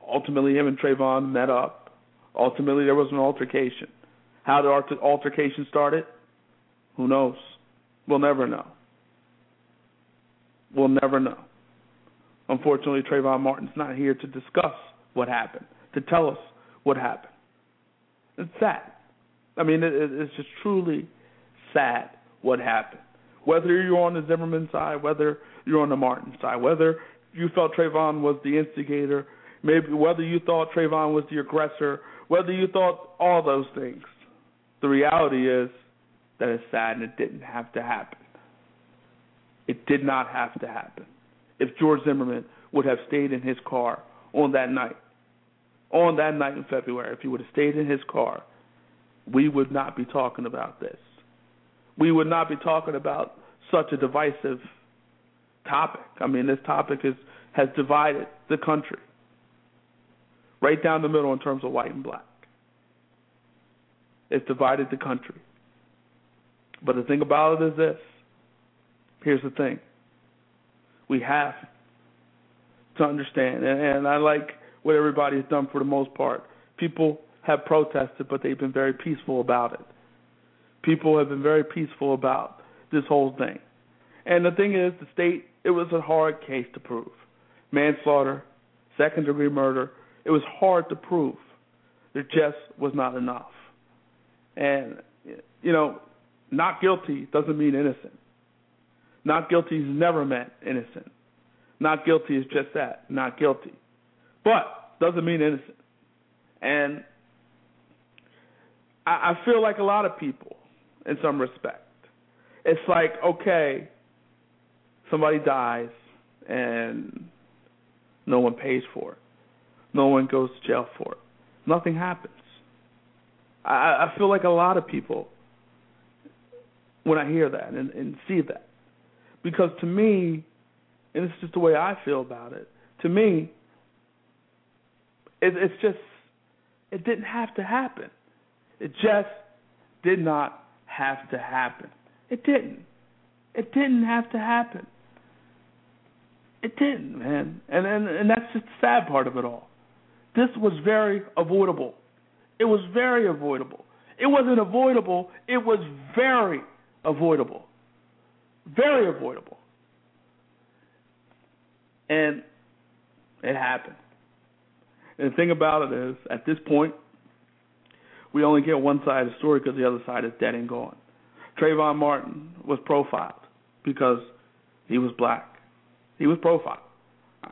ultimately him and Trayvon met up. Ultimately, there was an altercation. How the altercation started? Who knows? We'll never know. We'll never know. Unfortunately, Trayvon Martin's not here to discuss what happened, to tell us what happened. It's sad. I mean, it, it's just truly sad what happened. Whether you're on the Zimmerman side, whether you're on the Martin side, whether you felt Trayvon was the instigator, maybe whether you thought Trayvon was the aggressor, whether you thought all those things. The reality is that it's sad and it didn't have to happen. It did not have to happen. If George Zimmerman would have stayed in his car on that night, on that night in February, if he would have stayed in his car, we would not be talking about this. We would not be talking about such a divisive topic. I mean, this topic is has divided the country right down the middle in terms of white and black. It's divided the country. But the thing about it is this. Here's the thing. We have to understand, and, and I like what everybody has done for the most part. People have protested, but they've been very peaceful about it. People have been very peaceful about this whole thing. And the thing is, the state, it was a hard case to prove. Manslaughter, second degree murder, it was hard to prove. There just was not enough. And, you know, not guilty doesn't mean innocent. Not guilty has never meant innocent. Not guilty is just that, not guilty. But doesn't mean innocent. And I, I feel like a lot of people, in some respect, it's like, okay, somebody dies and no one pays for it. No one goes to jail for it. Nothing happens. I, I feel like a lot of people when I hear that and, and see that. Because to me, and it's just the way I feel about it, to me, it, it's just, it didn't have to happen. It just did not have to happen. It didn't. It didn't have to happen. It didn't, man. And and and that's just the sad part of it all. This was very avoidable. It was very avoidable. It wasn't avoidable, it was very avoidable. Very avoidable. And it happened. And the thing about it is, at this point, we only get one side of the story because the other side is dead and gone. Trayvon Martin was profiled because he was black. He was profiled.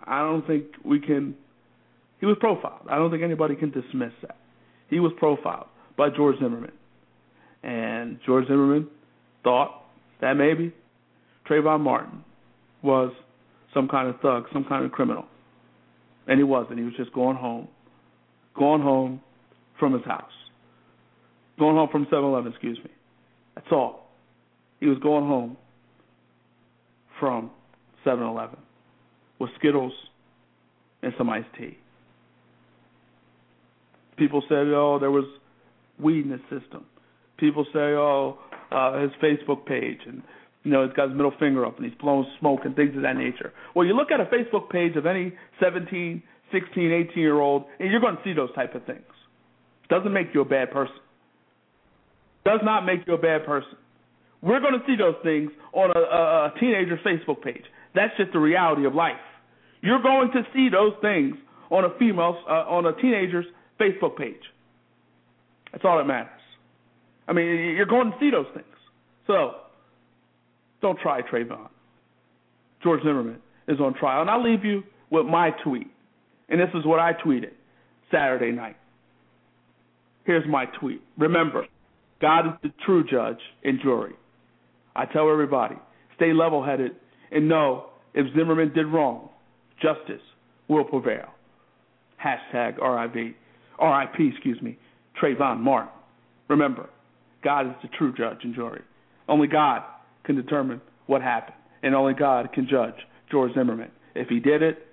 I don't think we can. He was profiled. I don't think anybody can dismiss that. He was profiled by George Zimmerman. And George Zimmerman thought that maybe Trayvon Martin was some kind of thug, some kind of criminal. And he wasn't. He was just going home, going home from his house, going home from 7 Eleven, excuse me. That's all. He was going home from 7 Eleven with Skittles and some iced tea. People said, oh, there was weed in his system. People say, oh, uh, his Facebook page, and you know, he's got his middle finger up and he's blowing smoke and things of that nature. Well, you look at a Facebook page of any 17, 16, 18 year old, and you're going to see those type of things. Doesn't make you a bad person. Does not make you a bad person. We're going to see those things on a, a, teenager's Facebook page. That's just the reality of life. You're going to see those things on a female, uh, on a teenager's Facebook page. That's all that matters. I mean, you're going to see those things. So, don't try Trayvon. George Zimmerman is on trial. And I'll leave you with my tweet. And this is what I tweeted Saturday night. Here's my tweet. Remember, God is the true judge and jury. I tell everybody, stay level headed and know if Zimmerman did wrong, justice will prevail. Hashtag RIV, RIP, excuse me, Trayvon Martin. Remember, God is the true judge and jury. Only God can determine what happened, and only God can judge George Zimmerman. If he did it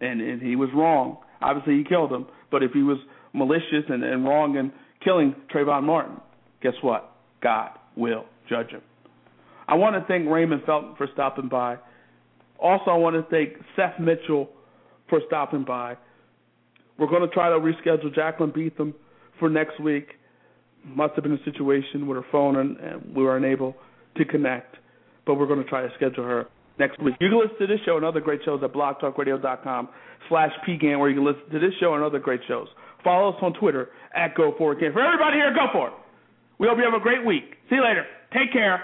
and, and he was wrong, obviously he killed him, but if he was malicious and, and wrong in killing Trayvon Martin, guess what? God will judge him. I want to thank Raymond Felton for stopping by. Also, I want to thank Seth Mitchell for stopping by. We're going to try to reschedule Jaclyn Betham for next week. must have been a situation with her phone and, and we were unable to connect. But we're going to try to schedule her next week. You can listen to this show and other great shows at blogtalkradio.com slash pgant where you can listen to this show and other great shows. Follow us on Twitter at Go For It. For everybody here, go for it. We hope you have a great week. See you later. Take care.